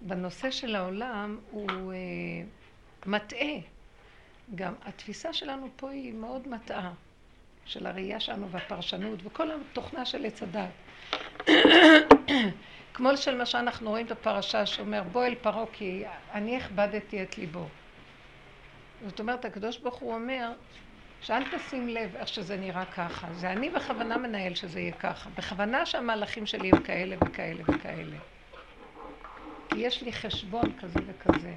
בנושא של העולם הוא אה, מטעה. גם התפיסה שלנו פה היא מאוד מטעה, של הראייה שלנו והפרשנות וכל התוכנה של עץ הדת. כמו של מה שאנחנו רואים בפרשה שאומר בוא אל פרעה כי אני הכבדתי את ליבו. זאת אומרת הקדוש ברוך הוא אומר שאל תשים לב איך שזה נראה ככה, זה אני בכוונה מנהל שזה יהיה ככה, בכוונה שהמהלכים שלי הם כאלה וכאלה וכאלה. כי יש לי חשבון כזה וכזה.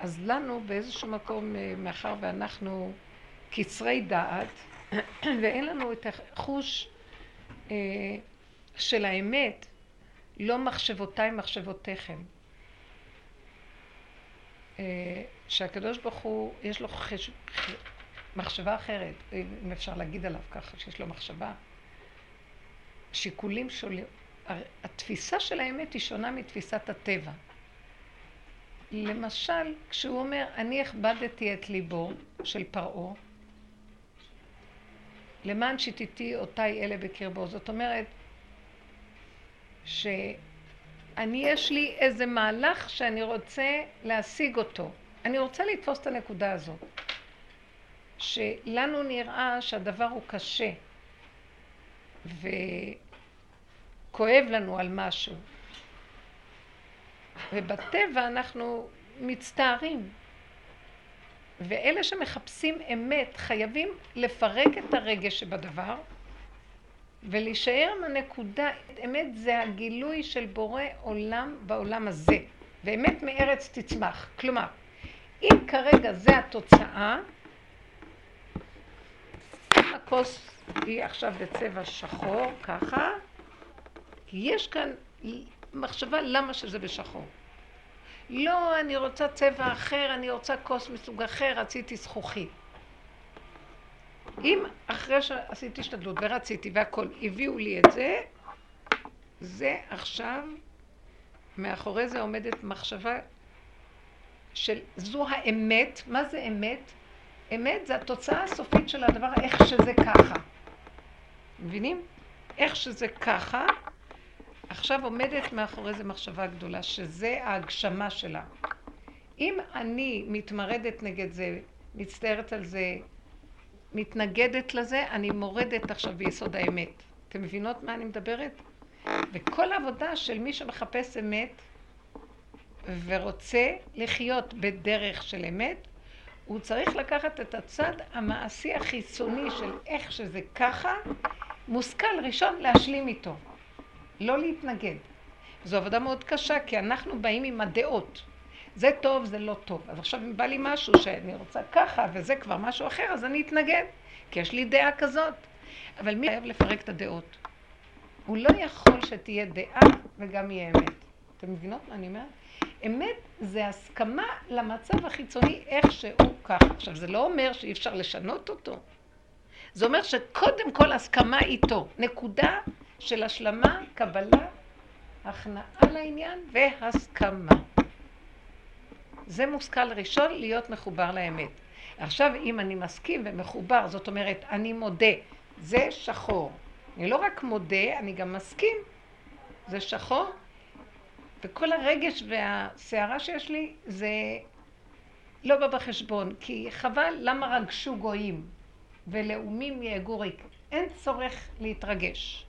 אז לנו באיזשהו מקום, אה, מאחר ואנחנו קצרי דעת, ואין לנו את החוש אה, של האמת, לא מחשבותיי מחשבותיכם. אה, שהקדוש ברוך הוא, יש לו חש... מחשבה אחרת, אם אפשר להגיד עליו ככה, שיש לו מחשבה. שיקולים שונים. התפיסה של האמת היא שונה מתפיסת הטבע. למשל, כשהוא אומר, אני הכבדתי את ליבו של פרעה, למען שיתיתי אותי אלה בקרבו. זאת אומרת, שאני יש לי איזה מהלך שאני רוצה להשיג אותו. אני רוצה לתפוס את הנקודה הזאת. שלנו נראה שהדבר הוא קשה וכואב לנו על משהו. ובטבע אנחנו מצטערים. ואלה שמחפשים אמת חייבים לפרק את הרגש שבדבר ולהישאר עם הנקודה, אמת זה הגילוי של בורא עולם בעולם הזה, ואמת מארץ תצמח. כלומר, אם כרגע זה התוצאה, הכוס היא עכשיו בצבע שחור, ככה, כי יש כאן מחשבה למה שזה בשחור. לא, אני רוצה צבע אחר, אני רוצה כוס מסוג אחר, רציתי זכוכית. אם אחרי שעשיתי השתדלות ורציתי והכל, הביאו לי את זה, זה עכשיו, מאחורי זה עומדת מחשבה של זו האמת, מה זה אמת? אמת זה התוצאה הסופית של הדבר, איך שזה ככה. מבינים? איך שזה ככה, עכשיו עומדת מאחורי זה מחשבה גדולה, שזה ההגשמה שלה. אם אני מתמרדת נגד זה, מצטערת על זה, מתנגדת לזה, אני מורדת עכשיו ביסוד האמת. אתם מבינות מה אני מדברת? וכל העבודה של מי שמחפש אמת ורוצה לחיות בדרך של אמת, הוא צריך לקחת את הצד המעשי החיצוני של איך שזה ככה, מושכל ראשון להשלים איתו. לא להתנגד. זו עבודה מאוד קשה, כי אנחנו באים עם הדעות. זה טוב, זה לא טוב. אז עכשיו אם בא לי משהו שאני רוצה ככה, וזה כבר משהו אחר, אז אני אתנגד, כי יש לי דעה כזאת. אבל מי חייב לפרק את הדעות? הוא לא יכול שתהיה דעה וגם יהיה אמת. אתם מבינות מה אני אומרת? אמת זה הסכמה למצב החיצוני איך שהוא ככה. עכשיו, זה לא אומר שאי אפשר לשנות אותו. זה אומר שקודם כל הסכמה איתו. נקודה של השלמה, קבלה, הכנעה לעניין והסכמה. זה מושכל ראשון להיות מחובר לאמת. עכשיו, אם אני מסכים ומחובר, זאת אומרת, אני מודה, זה שחור. אני לא רק מודה, אני גם מסכים. זה שחור, וכל הרגש והסערה שיש לי זה לא בא בחשבון, כי חבל למה רגשו גויים ולאומים יהגו ריק. אין צורך להתרגש.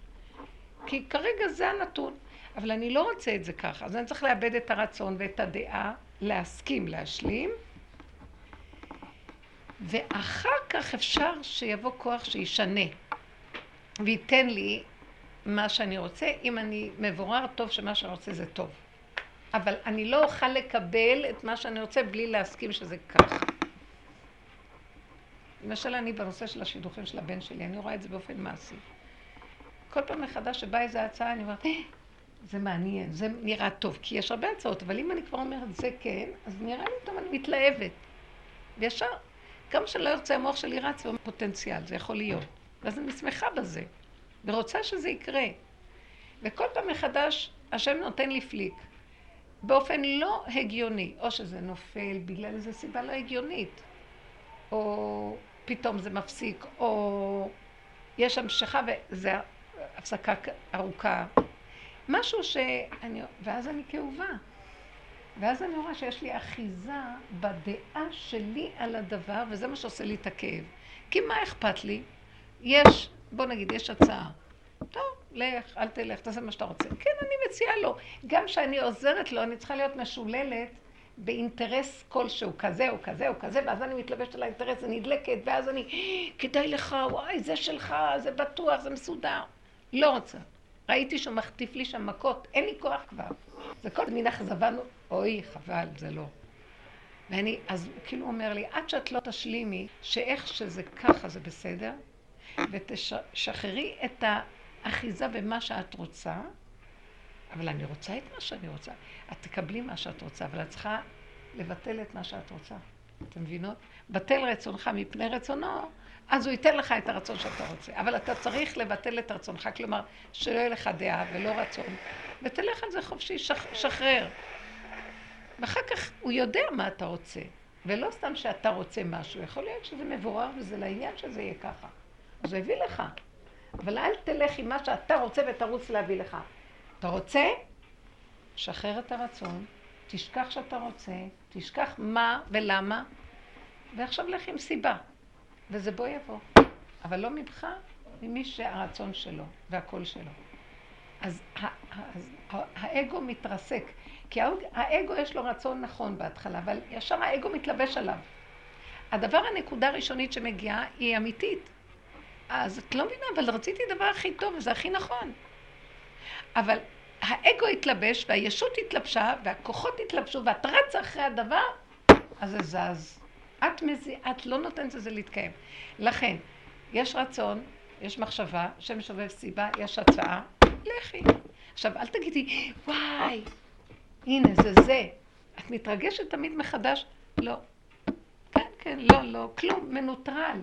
כי כרגע זה הנתון. אבל אני לא רוצה את זה ככה, אז אני צריך לאבד את הרצון ואת הדעה, להסכים, להשלים, ואחר כך אפשר שיבוא כוח שישנה וייתן לי מה שאני רוצה, אם אני מבורר טוב שמה שאני רוצה זה טוב. אבל אני לא אוכל לקבל את מה שאני רוצה בלי להסכים שזה ככה. למשל אני בנושא של השידוכים של הבן שלי, אני רואה את זה באופן מעשי. כל פעם מחדש שבאה איזו הצעה, אני אומרת, אה, זה מעניין, זה נראה טוב, כי יש הרבה הצעות, אבל אם אני כבר אומרת זה כן, אז נראה לי טוב, אני מתלהבת. וישר, גם שלא ירצה המוח שלי רץ, הוא פוטנציאל, זה יכול להיות. ואז אני שמחה בזה, ורוצה שזה יקרה. וכל פעם מחדש, השם נותן לי פליק. באופן לא הגיוני, או שזה נופל בגלל איזו סיבה לא הגיונית, או פתאום זה מפסיק, או יש המשכה וזה הפסקה ארוכה. משהו שאני... ואז אני כאובה. ואז אני רואה שיש לי אחיזה בדעה שלי על הדבר, וזה מה שעושה לי את הכאב. כי מה אכפת לי? יש, בוא נגיד, יש הצעה. טוב, לך, אל תלך, תעשה מה שאתה רוצה. כן, אני מציעה לו. גם כשאני עוזרת לו, אני צריכה להיות משוללת באינטרס כלשהו, כזה או כזה או כזה, ואז אני מתלבשת על האינטרס, אני נדלקת, ואז אני, כדאי לך, וואי, זה שלך, זה בטוח, זה מסודר. לא רוצה. ראיתי שהוא מחטיף לי שם מכות, אין לי כוח כבר. זה כל מין אכזבה, אוי, חבל, זה לא. ואני, אז הוא כאילו אומר לי, עד שאת לא תשלימי, שאיך שזה ככה זה בסדר, ותשחררי את האחיזה במה שאת רוצה, אבל אני רוצה את מה שאני רוצה. את תקבלי מה שאת רוצה, אבל את צריכה לבטל את מה שאת רוצה. אתם מבינות? בטל רצונך מפני רצונו, אז הוא ייתן לך את הרצון שאתה רוצה. אבל אתה צריך לבטל את רצונך, כלומר, שלא יהיה לך דעה ולא רצון, ותלך על זה חופשי, שח, שחרר. ואחר כך הוא יודע מה אתה רוצה, ולא סתם שאתה רוצה משהו. יכול להיות שזה מבורר וזה לעניין שזה יהיה ככה. אז הוא הביא לך. אבל אל תלך עם מה שאתה רוצה ותרוץ להביא לך. אתה רוצה? שחרר את הרצון, תשכח שאתה רוצה, תשכח מה ולמה, ועכשיו לך עם סיבה. וזה בוא יבוא. אבל לא ממך, ממי שהרצון שלו והקול שלו. אז, אז האגו מתרסק, כי האגו יש לו רצון נכון בהתחלה, אבל ישר האגו מתלבש עליו. הדבר, הנקודה הראשונית שמגיעה היא אמיתית. אז את לא מבינה, אבל רציתי דבר הכי טוב, וזה הכי נכון. אבל האגו התלבש, והישות התלבשה, והכוחות התלבשו, ואת רצה אחרי הדבר, אז זה זז. את, מזי... את לא נותנת לזה להתקיים. לכן, יש רצון, יש מחשבה, שם שובב סיבה, יש הצעה, לכי. עכשיו, אל תגידי, וואי, הנה, זה זה. את מתרגשת תמיד מחדש? לא. כן, כן, לא, לא, כלום, מנוטרל.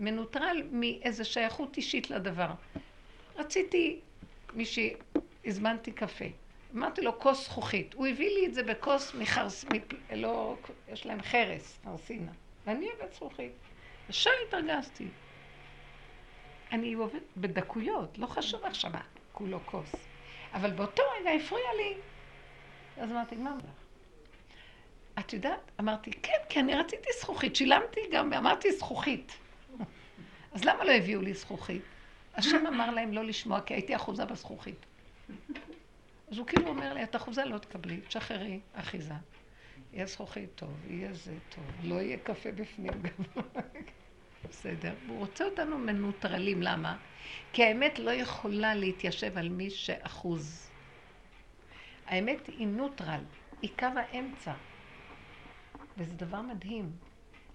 מנוטרל מאיזו שייכות אישית לדבר. רציתי מישהי, הזמנתי קפה. אמרתי לו, כוס זכוכית. הוא הביא לי את זה בכוס מחרס... מפ... לא... יש להם חרס, חרסינה. ואני אוהבת זכוכית. ישר התרגזתי. אני עובדת בדקויות, לא חשוב עכשיו מה, כולו כוס. אבל באותו רגע הפריע לי. אז אמרתי, מה לך? את יודעת? אמרתי, כן, כי אני רציתי זכוכית. שילמתי גם, אמרתי זכוכית. אז למה לא הביאו לי זכוכית? השם אמר להם לא לשמוע, כי הייתי אחוזה בזכוכית. אז הוא כאילו אומר לי, את אחוזה לא תקבלי, תשחררי אחיזה. יהיה זכוכית טוב, יהיה זה טוב, לא יהיה קפה בפנים גם. בסדר. הוא רוצה אותנו מנוטרלים, למה? כי האמת לא יכולה להתיישב על מי שאחוז. האמת היא נוטרל, היא קו האמצע. וזה דבר מדהים.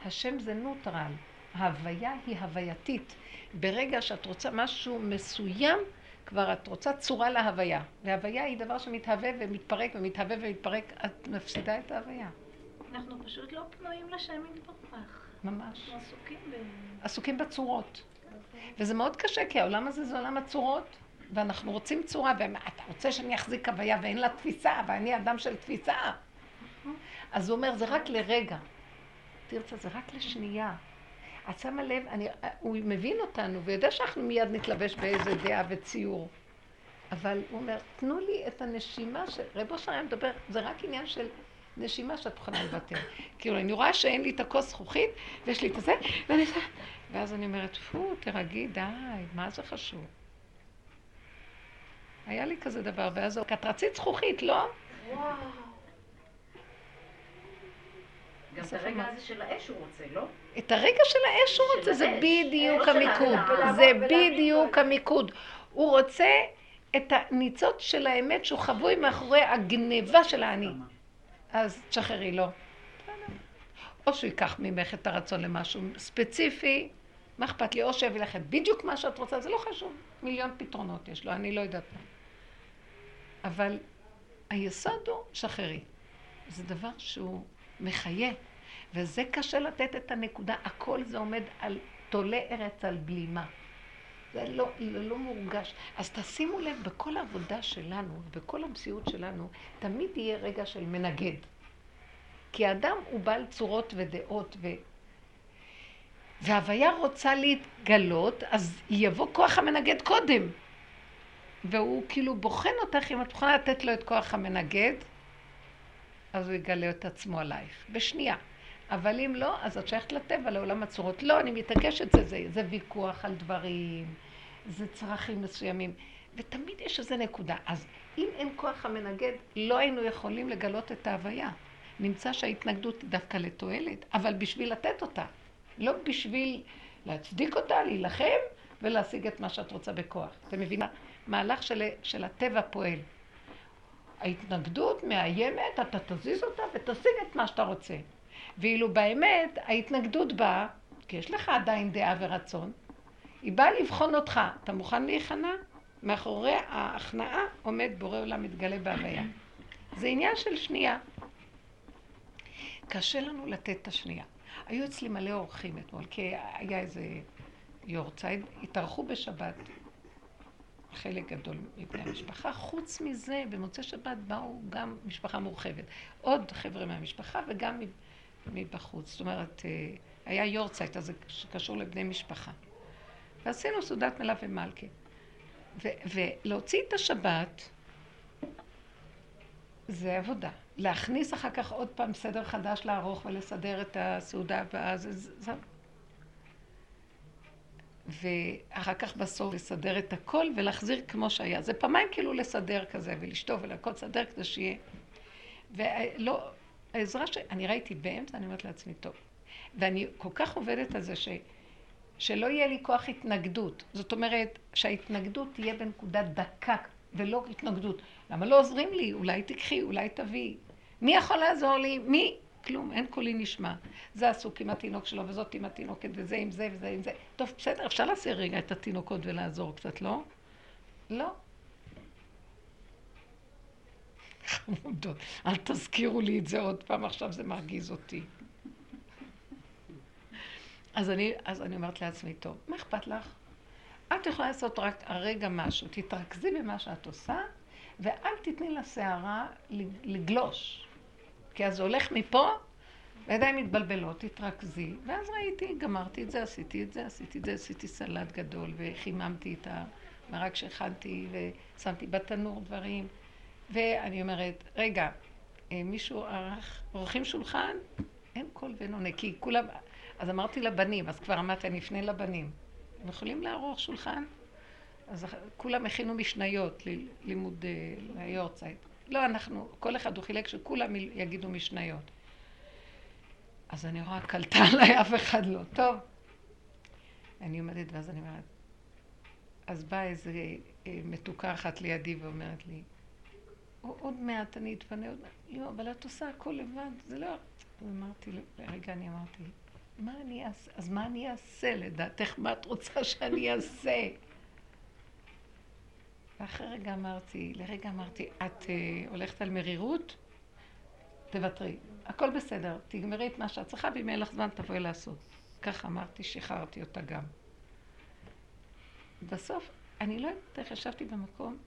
השם זה נוטרל. ההוויה היא הווייתית. ברגע שאת רוצה משהו מסוים, כבר את רוצה צורה להוויה. והוויה היא דבר שמתהווה ומתפרק ומתהווה ומתפרק, את מפסידה את ההוויה. אנחנו פשוט לא פנויים לשם יתברך. ממש. עסוקים ב... עסוקים בצורות. וזה מאוד קשה, כי העולם הזה זה עולם הצורות, ואנחנו רוצים צורה, ואתה רוצה שאני אחזיק הוויה ואין לה תפיסה, ואני אדם של תפיסה. אז הוא אומר, זה רק לרגע. תרצה, זה רק לשנייה. את שמה לב, אני, הוא מבין אותנו, ויודע שאנחנו מיד נתלבש באיזה דעה וציור. אבל הוא אומר, תנו לי את הנשימה של... רב אושר היה מדבר, זה רק עניין של נשימה שאת יכולה לוותר. כאילו, אני רואה שאין לי את הכוס זכוכית, ויש לי את הזה, ואני... ואז אני אומרת, פו, תרגי, די, מה זה חשוב? היה לי כזה דבר, ואז הוא... את רצית זכוכית, לא? וואו. גם את הרגע הזה של האש הוא רוצה, לא? את הרגע של האש הוא רוצה, זה בדיוק המיקוד. זה בדיוק המיקוד. הוא רוצה את הניצוץ של האמת שהוא חבוי מאחורי הגניבה של האני. אז תשחררי לו. או שהוא ייקח ממך את הרצון למשהו ספציפי, מה אכפת לי? או שיביא לכם בדיוק מה שאת רוצה, זה לא חשוב. מיליון פתרונות יש לו, אני לא יודעת מה. אבל היסוד הוא שחררי. זה דבר שהוא מחיה, וזה קשה לתת את הנקודה. הכל זה עומד על תולה ארץ על בלימה. זה לא, זה לא מורגש. אז תשימו לב, בכל העבודה שלנו, בכל המציאות שלנו, תמיד יהיה רגע של מנגד. כי האדם הוא בעל צורות ודעות, ו... והוויה רוצה להתגלות, אז יבוא כוח המנגד קודם. והוא כאילו בוחן אותך אם את מוכנה לתת לו את כוח המנגד, אז הוא יגלה את עצמו עלייך, בשנייה. אבל אם לא, אז את שייכת לטבע, לעולם הצורות. לא, אני מתעקשת, זה, זה, זה ויכוח על דברים, זה צרכים מסוימים, ותמיד יש איזה נקודה. אז אם אין כוח המנגד, לא היינו יכולים לגלות את ההוויה. נמצא שההתנגדות היא דווקא לתועלת, אבל בשביל לתת אותה, לא בשביל להצדיק אותה, להילחם ולהשיג את מה שאת רוצה בכוח. אתם מבינה? מהלך של, של הטבע פועל. ההתנגדות מאיימת, אתה תזיז אותה ותשיג את מה שאתה רוצה. ואילו באמת ההתנגדות באה, כי יש לך עדיין דעה ורצון, היא באה לבחון אותך. אתה מוכן להיכנע? מאחורי ההכנעה עומד בורא עולם מתגלה בהוויה. זה עניין של שנייה. קשה לנו לתת את השנייה. היו אצלי מלא אורחים אתמול, כי היה איזה יורצייד, התארחו בשבת חלק גדול מבני המשפחה. חוץ מזה, במוצאי שבת באו גם משפחה מורחבת. עוד חבר'ה מהמשפחה וגם מבחוץ. זאת אומרת, אה, היה יורצייט, אז זה קשור לבני משפחה. ועשינו סעודת מלאב ומלכה. ולהוציא את השבת זה עבודה. להכניס אחר כך עוד פעם סדר חדש לערוך ולסדר את הסעודה הבאה, זה, זה... ואחר כך בסוף לסדר את הכל ולהחזיר כמו שהיה. זה פעמיים כאילו לסדר כזה ולשטוף ולהכל לסדר כדי שיהיה. ולא, העזרה ש... אני ראיתי באמצע, אני אומרת לעצמי, טוב. ואני כל כך עובדת על זה ש... שלא יהיה לי כוח התנגדות. זאת אומרת, שההתנגדות תהיה בנקודה דקה ולא התנגדות. למה לא עוזרים לי? אולי תקחי, אולי תביאי. מי יכול לעזור לי? מי? כלום, אין קולי נשמע. זה עסוק עם התינוק שלו, וזאת עם התינוקת, וזה עם זה, וזה עם זה. טוב, בסדר, אפשר להסיר רגע את התינוקות ולעזור קצת, לא? לא. חמודות, אל תזכירו לי את זה עוד פעם, עכשיו זה מרגיז אותי. אז אני, אז אני אומרת לעצמי, טוב, מה אכפת לך? את יכולה לעשות רק הרגע משהו, תתרכזי במה שאת עושה, ואל תתני לסערה לגלוש. כי אז זה הולך מפה, וידיים מתבלבלות, תתרכזי. ואז ראיתי, גמרתי את זה, עשיתי את זה, עשיתי את זה, עשיתי סלט גדול, וחיממתי את המרק שהכנתי, ושמתי בתנור דברים. ואני אומרת, רגע, אה, מישהו ערך, עורכים שולחן? אין קול ואין עונה, כי כולם... אז אמרתי לבנים, אז כבר אמרתי, אני אפנה לבנים. הם יכולים לערוך שולחן? אז כולם הכינו משניות ללימוד אה, ליורצייט. לא, אנחנו, כל אחד הוא חילק שכולם יגידו משניות. אז אני רואה, קלטה עליי, אף אחד לא. טוב. אני עומדת ואז אני אומרת, אז באה איזה אה, מתוקה אחת לידי ואומרת לי, עוד מעט אני אתפנה, עוד מעט, לא, אבל את עושה הכל לבד, זה לא... אז אמרתי, לרגע אני אמרתי, מה אני אעשה? אז מה אני אעשה לדעתך? מה את רוצה שאני אעשה? ואחרי רגע אמרתי, לרגע אמרתי, את uh, הולכת על מרירות? תוותרי. הכל בסדר, תגמרי את מה שאת צריכה, ואם אין לך זמן תבואי לעשות. ככה אמרתי, שחררתי אותה גם. בסוף, אני לא יודעת איך ישבתי במקום,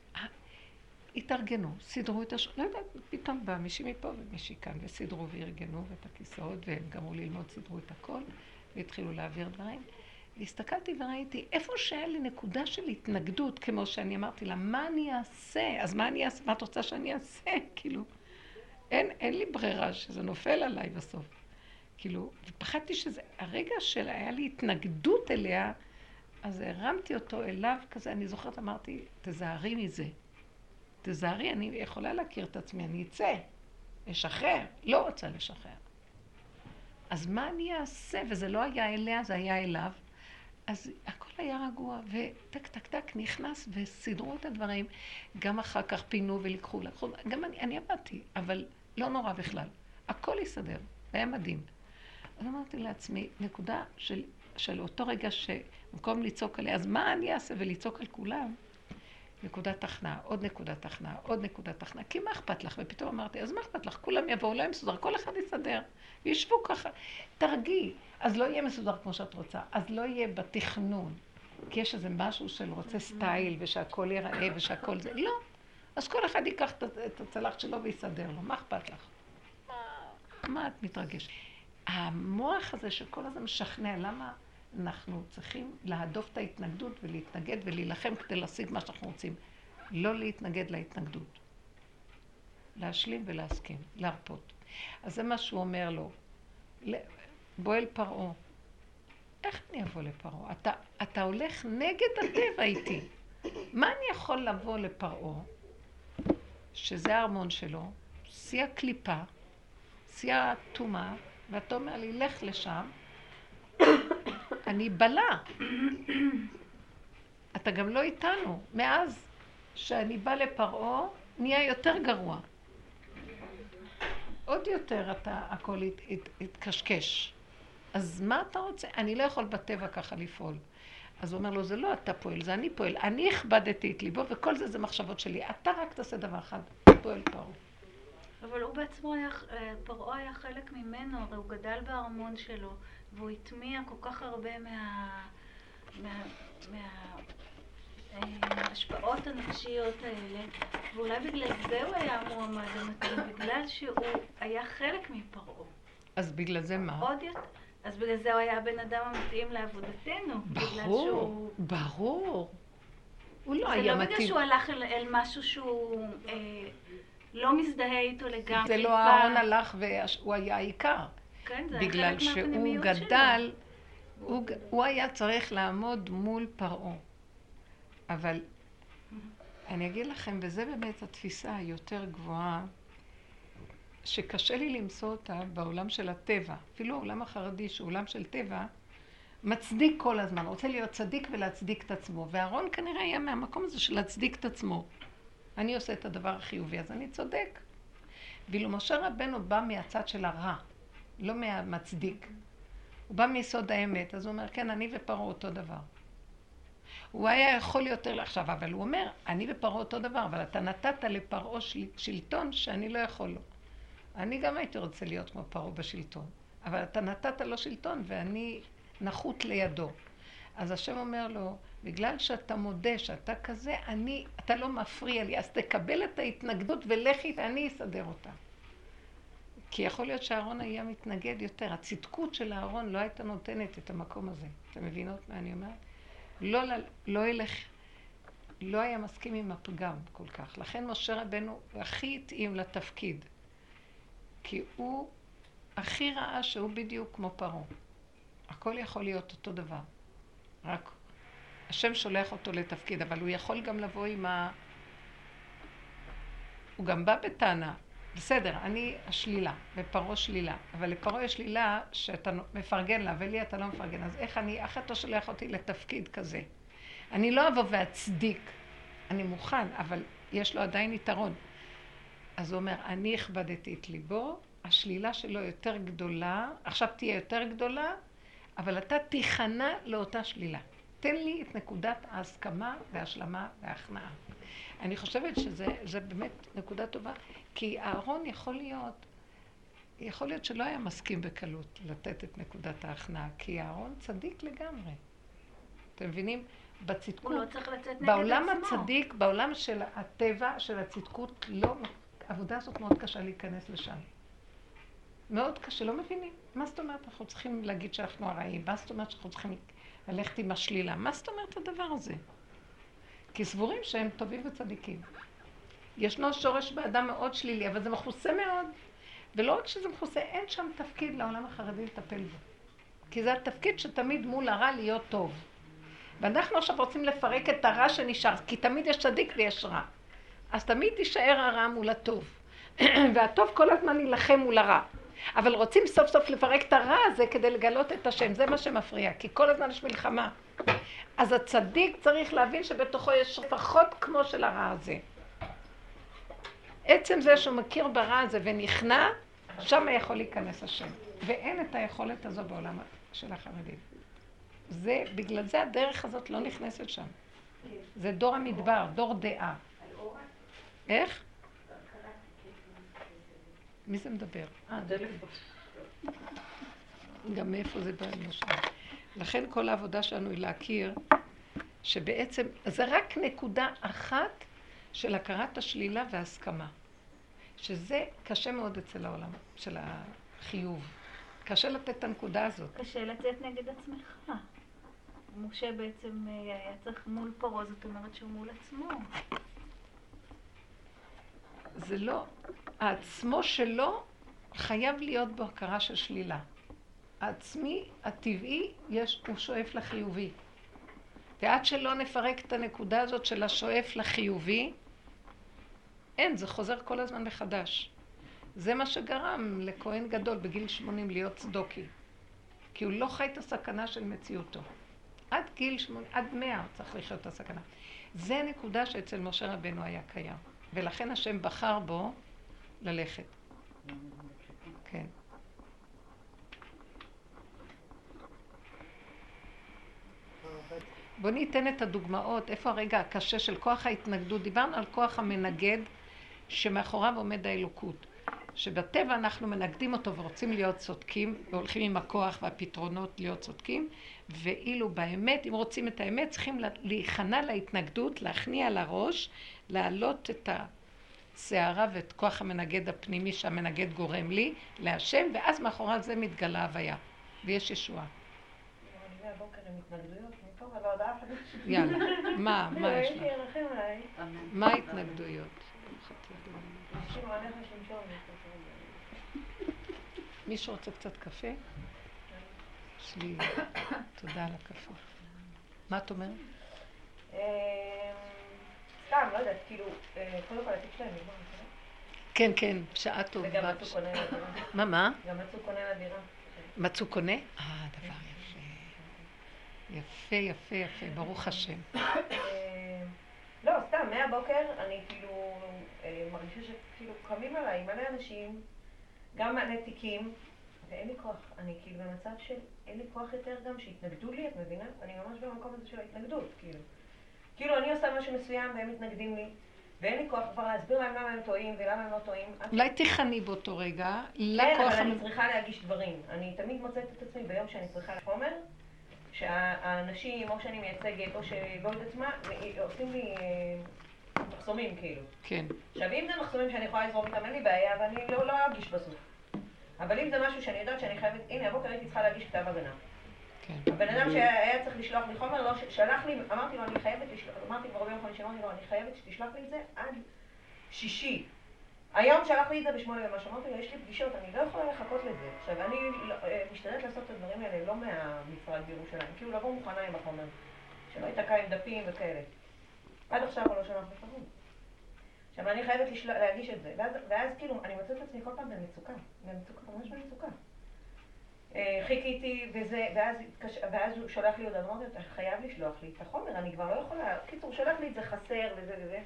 התארגנו, סידרו את הש... לא יודעת, פתאום בא מישהי מפה ומישהי כאן, וסידרו וארגנו את הכיסאות, והם גמרו ללמוד, סידרו את הכל, והתחילו להעביר דברים. והסתכלתי וראיתי איפה שהיה לי נקודה של התנגדות, כמו שאני אמרתי לה, מה אני אעשה? אז מה אני אעשה? מה את רוצה שאני אעשה? כאילו, אין, אין לי ברירה שזה נופל עליי בסוף. כאילו, ופחדתי שזה, הרגע של היה לי התנגדות אליה, אז הרמתי אותו אליו כזה, אני זוכרת, אמרתי, תזהרי מזה. תזהרי, אני יכולה להכיר את עצמי, אני אצא, אשחרר, לא רוצה לשחרר. אז מה אני אעשה? וזה לא היה אליה, זה היה אליו. אז הכל היה רגוע, וטק טק טק נכנס וסידרו את הדברים. גם אחר כך פינו ולקחו, לקחו, גם אני, אני עבדתי, אבל לא נורא בכלל. הכל יסדר, היה מדהים. אז אמרתי לעצמי, נקודה של, של אותו רגע שבמקום לצעוק עליה, אז מה אני אעשה ולצעוק על כולם? נקודת תחנה, עוד נקודת תחנה, עוד נקודת תחנה, כי מה אכפת לך? ופתאום אמרתי, אז מה אכפת לך? כולם יבואו, לא יהיה מסודר, כל אחד יסדר. וישבו ככה, תרגיעי. אז לא יהיה מסודר כמו שאת רוצה, אז לא יהיה בתכנון. כי יש איזה משהו של רוצה סטייל, ושהכול ייראה, ושהכול זה, לא. אז כל אחד ייקח את הצלחת שלו ויסדר לו, מה אכפת לך? מה, את מתרגשת? המוח הזה שכל הזמן משכנע, למה אנחנו צריכים להדוף את ההתנגדות ולהתנגד ולהילחם כדי להשיג מה שאנחנו רוצים? לא להתנגד להתנגדות. להשלים ולהסכים, להרפות. אז זה מה שהוא אומר לו. בועל פרעה. איך אני אבוא לפרעה? אתה, אתה הולך נגד הטבע איתי. מה אני יכול לבוא לפרעה, שזה הארמון שלו, שיא הקליפה, שיא הטומאה, ואתה אומר לי, לך לשם, אני בלה. אתה גם לא איתנו. מאז שאני באה לפרעה, נהיה יותר גרוע. עוד יותר אתה, הכל הת, הת, התקשקש. אז מה אתה רוצה? אני לא יכול בטבע ככה לפעול. אז הוא אומר לו, זה לא אתה פועל, זה אני פועל. אני הכבדתי את ליבו, וכל זה זה מחשבות שלי. אתה רק תעשה דבר אחד, פועל פרעה. אבל הוא בעצמו היה, אה, פרעה היה חלק ממנו, הרי הוא גדל בארמון שלו, והוא הטמיע כל כך הרבה מה... מה... מה... ההשפעות הנפשיות האלה, ואולי בגלל זה הוא היה המועמד המתאים, בגלל שהוא היה חלק מפרעה. אז בגלל זה מה? עוד יותר. אז בגלל זה הוא היה הבן אדם המתאים לעבודתנו. ברור, שהוא... ברור. הוא לא היה מתאים. זה לא בגלל שהוא הלך אל, אל משהו שהוא אה, לא מזדהה איתו לגמרי. זה לא אהרון הלך והוא היה העיקר. כן, זה היה חלק מהפנימיות שלו. בגלל שהוא גדל, הוא, הוא היה צריך לעמוד מול פרעה. אבל אני אגיד לכם, וזה באמת התפיסה היותר גבוהה, שקשה לי למצוא אותה בעולם של הטבע. אפילו העולם החרדי, שהוא עולם של טבע, מצדיק כל הזמן, רוצה להיות צדיק ולהצדיק את עצמו. ואהרון כנראה היה מהמקום הזה של להצדיק את עצמו. אני עושה את הדבר החיובי, אז אני צודק. ואילו משה רבנו בא מהצד של הרע, לא מהמצדיק. הוא בא מיסוד האמת, אז הוא אומר, כן, אני ופרעה אותו דבר. הוא היה יכול יותר לעכשיו, אבל הוא אומר, אני ופרעה אותו דבר, אבל אתה נתת לפרעה של, שלטון שאני לא יכול לו. אני גם הייתי רוצה להיות כמו פרעה בשלטון, אבל אתה נתת לו שלטון ואני נחות לידו. אז השם אומר לו, בגלל שאתה מודה שאתה כזה, אני, אתה לא מפריע לי, אז תקבל את ההתנגדות ולכי ואני אסדר אותה. כי יכול להיות שאהרון היה מתנגד יותר. הצדקות של אהרון לא הייתה נותנת את המקום הזה. אתם מבינות מה אני אומרת? לא, לא ילך, לא היה מסכים עם הפגם כל כך. לכן משה רבנו הכי התאים לתפקיד. כי הוא הכי ראה שהוא בדיוק כמו פרעה. הכל יכול להיות אותו דבר. רק השם שולח אותו לתפקיד, אבל הוא יכול גם לבוא עם ה... הוא גם בא בטענה, בסדר, אני השלילה, ופרעה שלילה, אבל לפרעה יש שלילה שאתה מפרגן לה, ולי אתה לא מפרגן, אז איך אני, איך אתה שולח אותי לתפקיד כזה? אני לא אבוא ואצדיק, אני מוכן, אבל יש לו עדיין יתרון. אז הוא אומר, אני הכבדתי את ליבו, השלילה שלו יותר גדולה, עכשיו תהיה יותר גדולה, אבל אתה תיכנע לאותה שלילה. תן לי את נקודת ההסכמה וההשלמה וההכנעה. אני חושבת שזה באמת נקודה טובה, כי אהרון יכול להיות, יכול להיות שלא היה מסכים בקלות לתת את נקודת ההכנעה, כי אהרון צדיק לגמרי. אתם מבינים? בצדקות, הוא לא צריך לצאת נגד בעולם עצמו. הצדיק, בעולם של הטבע, של הצדקות, לא, העבודה הזאת מאוד קשה להיכנס לשם. מאוד קשה, לא מבינים. מה זאת אומרת אנחנו צריכים להגיד שאנחנו הרעים? מה זאת אומרת שאנחנו צריכים ללכת עם השלילה? מה זאת אומרת הדבר הזה? כי סבורים שהם טובים וצדיקים. ישנו שורש באדם מאוד שלילי, אבל זה מכוסה מאוד. ולא רק שזה מכוסה, אין שם תפקיד לעולם החרדי לטפל בו. כי זה התפקיד שתמיד מול הרע להיות טוב. ואנחנו עכשיו רוצים לפרק את הרע שנשאר, כי תמיד יש צדיק ויש רע. אז תמיד תישאר הרע מול הטוב. והטוב כל הזמן יילחם מול הרע. אבל רוצים סוף סוף לפרק את הרע הזה כדי לגלות את השם, זה מה שמפריע, כי כל הזמן יש מלחמה. אז הצדיק צריך להבין שבתוכו יש לפחות כמו של הרע הזה. עצם זה שהוא מכיר ברע הזה ונכנע, שם יכול להיכנס השם. ואין את היכולת הזו בעולם של החרדים. זה, בגלל זה הדרך הזאת לא נכנסת שם. זה דור המדבר, דור דעה. איך? מי זה מדבר? אה, גם מאיפה זה בא למשל. לכן כל העבודה שלנו היא להכיר שבעצם זה רק נקודה אחת של הכרת השלילה וההסכמה. שזה קשה מאוד אצל העולם של החיוב. קשה לתת את הנקודה הזאת. קשה לצאת נגד עצמך. משה בעצם אה, היה צריך מול פרעה, זאת אומרת שהוא מול עצמו. זה לא, העצמו שלו חייב להיות בו הכרה של שלילה. העצמי, הטבעי, יש, הוא שואף לחיובי. ועד שלא נפרק את הנקודה הזאת של השואף לחיובי, אין, זה חוזר כל הזמן מחדש. זה מה שגרם לכהן גדול בגיל 80 להיות צדוקי. כי הוא לא חי את הסכנה של מציאותו. עד גיל 80, עד 100 הוא צריך לחיות את הסכנה. זה נקודה שאצל משה רבנו היה קיים. ולכן השם בחר בו ללכת. כן. בואו ניתן את הדוגמאות, איפה הרגע הקשה של כוח ההתנגדות. דיברנו על כוח המנגד שמאחוריו עומד האלוקות. שבטבע אנחנו מנגדים אותו ורוצים להיות צודקים, והולכים עם הכוח והפתרונות להיות צודקים, ואילו באמת, אם רוצים את האמת, צריכים להיכנע להתנגדות, להכניע לראש, להעלות את הסערה ואת כוח המנגד הפנימי שהמנגד גורם לי, להשם, ואז מאחורי זה מתגלה הוויה, ויש ישועה. יאללה, מה, מה יש לך? מה ההתנגדויות? מישהו רוצה קצת קפה? יש לי... תודה על הקפה. מה את אומרת? סתם, לא יודעת, כאילו, אה, קודם כל התיק שלהם נגמר, כן, כן, שעה טובה. וגם מצאו קונה לדירה. מה, מה? גם מצאו קונה לדירה. מצאו קונה? אה, דבר יפה. יפה, יפה, יפה, ברוך השם. אמ, לא, סתם, מהבוקר אני כאילו אה, מרגישה שכאילו קמים עליי מלא אנשים, גם מלא תיקים, ואין לי כוח. אני כאילו במצב של אין לי כוח יותר גם שיתנגדו לי, את מבינה? אני ממש במקום הזה של ההתנגדות, כאילו. כאילו אני עושה משהו מסוים והם מתנגדים לי, ואין לי כוח כבר להסביר להם למה הם טועים ולמה הם לא טועים. אולי תיכני באותו רגע, כן, אבל אני צריכה להגיש דברים. אני תמיד מוצאת את עצמי ביום שאני צריכה לחומר, שהאנשים, או שאני מייצגת, או שלא יודעת מה, עושים לי אה, מחסומים, כאילו. כן. עכשיו, אם זה מחסומים שאני יכולה לזרום איתם, אין לי בעיה, ואני לא, לא אגיש בסוף. אבל אם זה משהו שאני יודעת שאני חייבת, הנה, הבוקר הייתי צריכה להגיש כתב הגנה. כן. הבן אדם שהיה צריך לשלוח לי חומר, לא, שלח לי, אמרתי לו, אני חייבת לשלוח, אמרתי כבר ביום חמישי, אמרתי לו, אני חייבת שתשלח לי את זה עד שישי. היום שלח לי את זה בשמונה ומשהו, אמרתי לו, יש לי פגישות, אני לא יכולה לחכות לזה. עכשיו, אני לא, אה, משתדלת לעשות את הדברים האלה לא מהמשרד בירושלים, כאילו לבוא מוכנה עם החומר, שלא ייתקע עם דפים וכאלה. עד עכשיו הוא לא שלח לי חומר. עכשיו, אני חייבת. להגיש את זה, ואז כאילו, אני מוצאת את עצמי כל פעם במצוקה, במצוקה, ממש במצוקה. אה, חיכיתי, וזה, ואז, ואז הוא שולח לי הודעה, אמרתי לו, אתה חייב לשלוח לי את החומר, אני כבר לא יכולה, קיצור, שולח לי את זה חסר וזה וזה.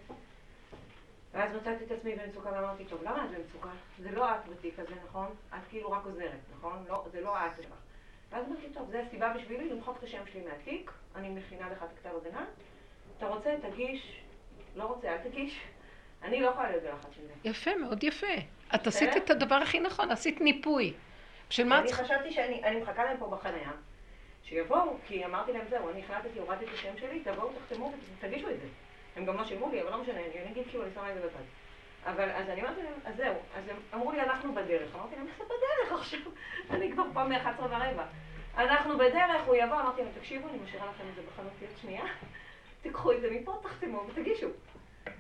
ואז מצאתי את עצמי במצוקה ואמרתי, טוב, למה את במצוקה? זה לא את בתיק הזה, נכון? את כאילו רק עוזרת, נכון? לא, זה לא את שלך. ואז אמרתי, טוב, זו הסיבה בשבילי למחוק את השם שלי מהתיק, אני מכינה לך את הכתב הגנה, אתה רוצה, תגיש, לא רוצה, אל תגיש. אני לא יכולה להיות בלחץ של זה. יפה, מאוד יפה. את עשית את הדבר הכי נכון, עשית ניפוי. בשביל מה? אני חשבתי שאני מחכה להם פה בחניה, שיבואו, כי אמרתי להם, זהו, אני החלטתי, הורדתי את השם שלי, תבואו, תחתמו ותגישו את זה. הם גם לא שילמו לי, אבל לא משנה, אני אגיד כאילו, אני שמה את זה בצד. אבל אז אני אמרתי להם, אז זהו, אז הם אמרו לי, אנחנו בדרך. אמרתי להם, איך זה בדרך עכשיו? אני כבר פעם מ-11 ורבע. אנחנו בדרך, הוא יבוא, אמרתי להם, תקשיבו, אני משאירה לכם את זה בחנות יד שנייה, תיקחו את זה מפה, תחתמו ותגישו.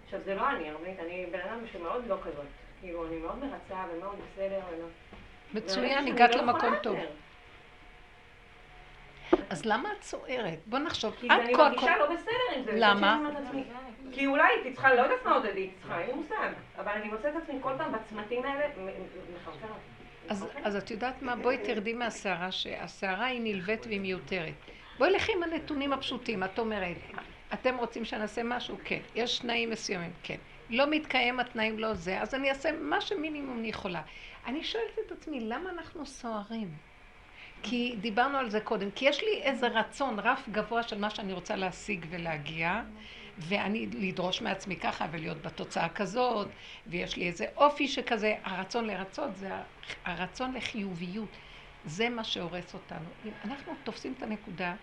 עכשיו, זה לא אני, הרבנית, אני בן אדם שמאוד לא כזאת. כאילו, אני מאוד מרצה ומאוד בסדר. מצוין, הגעת לא למקום טוב. אז למה את צוערת? בוא נחשוב. כי אני מרגישה לא בסדר עם זה. למה? כי אולי הייתי צריכה, לא יודעת מה עוד הייתי צריכה, אין לי מושג. אבל אני מוצאת את עצמי כל פעם בצמתים האלה מחרפרת. אז, אז את יודעת מה? בואי תרדי מהסערה, שהסערה היא נלווית והיא מיותרת. בואי לכי עם הנתונים הפשוטים. את אומרת, אתם רוצים שנעשה משהו? כן. יש תנאים מסוימים? כן. לא מתקיים התנאים, לא זה, אז אני אעשה מה שמינימום אני יכולה. אני שואלת את עצמי, למה אנחנו סוערים? כי דיברנו על זה קודם, כי יש לי איזה רצון, רף גבוה של מה שאני רוצה להשיג ולהגיע, ואני לדרוש מעצמי ככה ולהיות בתוצאה כזאת, ויש לי איזה אופי שכזה, הרצון לרצות זה הרצון לחיוביות, זה מה שהורס אותנו. אם אנחנו תופסים את הנקודה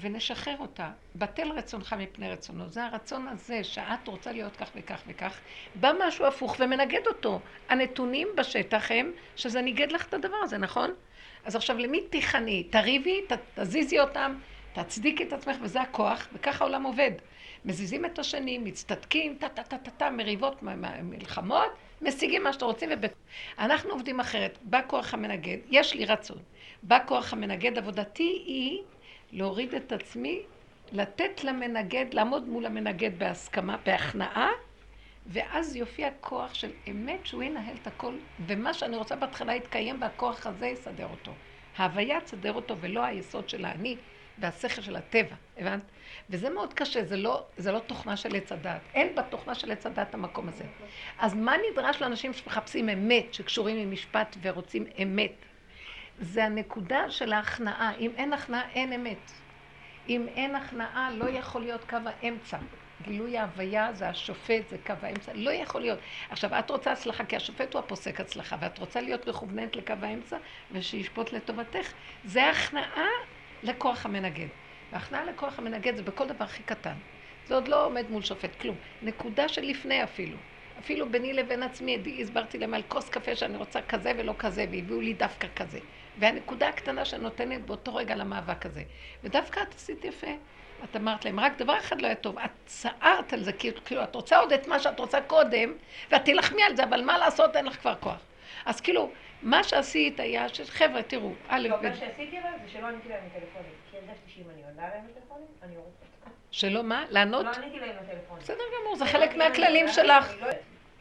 ונשחרר אותה, בטל רצונך מפני רצונו, זה הרצון הזה שאת רוצה להיות כך וכך וכך, בא משהו הפוך ומנגד אותו. הנתונים בשטח הם שזה ניגד לך את הדבר הזה, נכון? אז עכשיו למי תיכני? תריבי, ת, תזיזי אותם, תצדיקי את עצמך, וזה הכוח, וככה העולם עובד. מזיזים את השני, מצטדקים, טה-טה-טה-טה, מריבות, מלחמות, משיגים מה שאתם רוצים. ובק... אנחנו עובדים אחרת. בא כוח המנגד, יש לי רצון. בא כוח המנגד, עבודתי היא להוריד את עצמי, לתת למנגד, לעמוד מול המנגד בהסכמה, בהכנעה, ואז יופיע כוח של אמת שהוא ינהל את הכל, ומה שאני רוצה בהתחלה יתקיים, והכוח הזה יסדר אותו. ההוויה תסדר אותו, ולא היסוד של האני והשכל של הטבע, הבנת? וזה מאוד קשה, זה לא, זה לא תוכנה של עץ הדת. אין בתוכנה של עץ הדת המקום הזה. אז מה נדרש לאנשים שמחפשים אמת, שקשורים עם משפט ורוצים אמת? זה הנקודה של ההכנעה. אם אין הכנעה, אין אמת. אם אין הכנעה, לא יכול להיות קו האמצע. גילוי ההוויה זה השופט, זה קו האמצע, לא יכול להיות. עכשיו, את רוצה הצלחה, כי השופט הוא הפוסק הצלחה, ואת רוצה להיות מכווננת לקו האמצע, ושישפוט לטובתך. זה הכנעה לכוח המנגד. והכנעה לכוח המנגד זה בכל דבר הכי קטן. זה עוד לא עומד מול שופט, כלום. נקודה של לפני אפילו. אפילו ביני לבין עצמי, הסברתי להם על כוס קפה שאני רוצה כזה ולא כזה, והביאו לי דווקא כזה. והנקודה הקטנה שנותנת באותו רגע למאבק הזה. ודווקא את עשית יפה. את אמרת להם, רק דבר אחד לא היה טוב, את צערת על זה, כאילו, את רוצה עוד את מה שאת רוצה קודם, ואת תילחמי על זה, אבל מה לעשות, אין לך כבר כוח. אז כאילו, מה שעשית היה, שחבר'ה, תראו, א', לא, מה שעשיתי אבל זה שלא עניתי להם לטלפונים, כי הרגשתי שאם אני עונה להם לטלפונים, אני אותם. שלא מה? לענות? לא עניתי להם לטלפונים. בסדר גמור, זה חלק מהכללים שלך. לא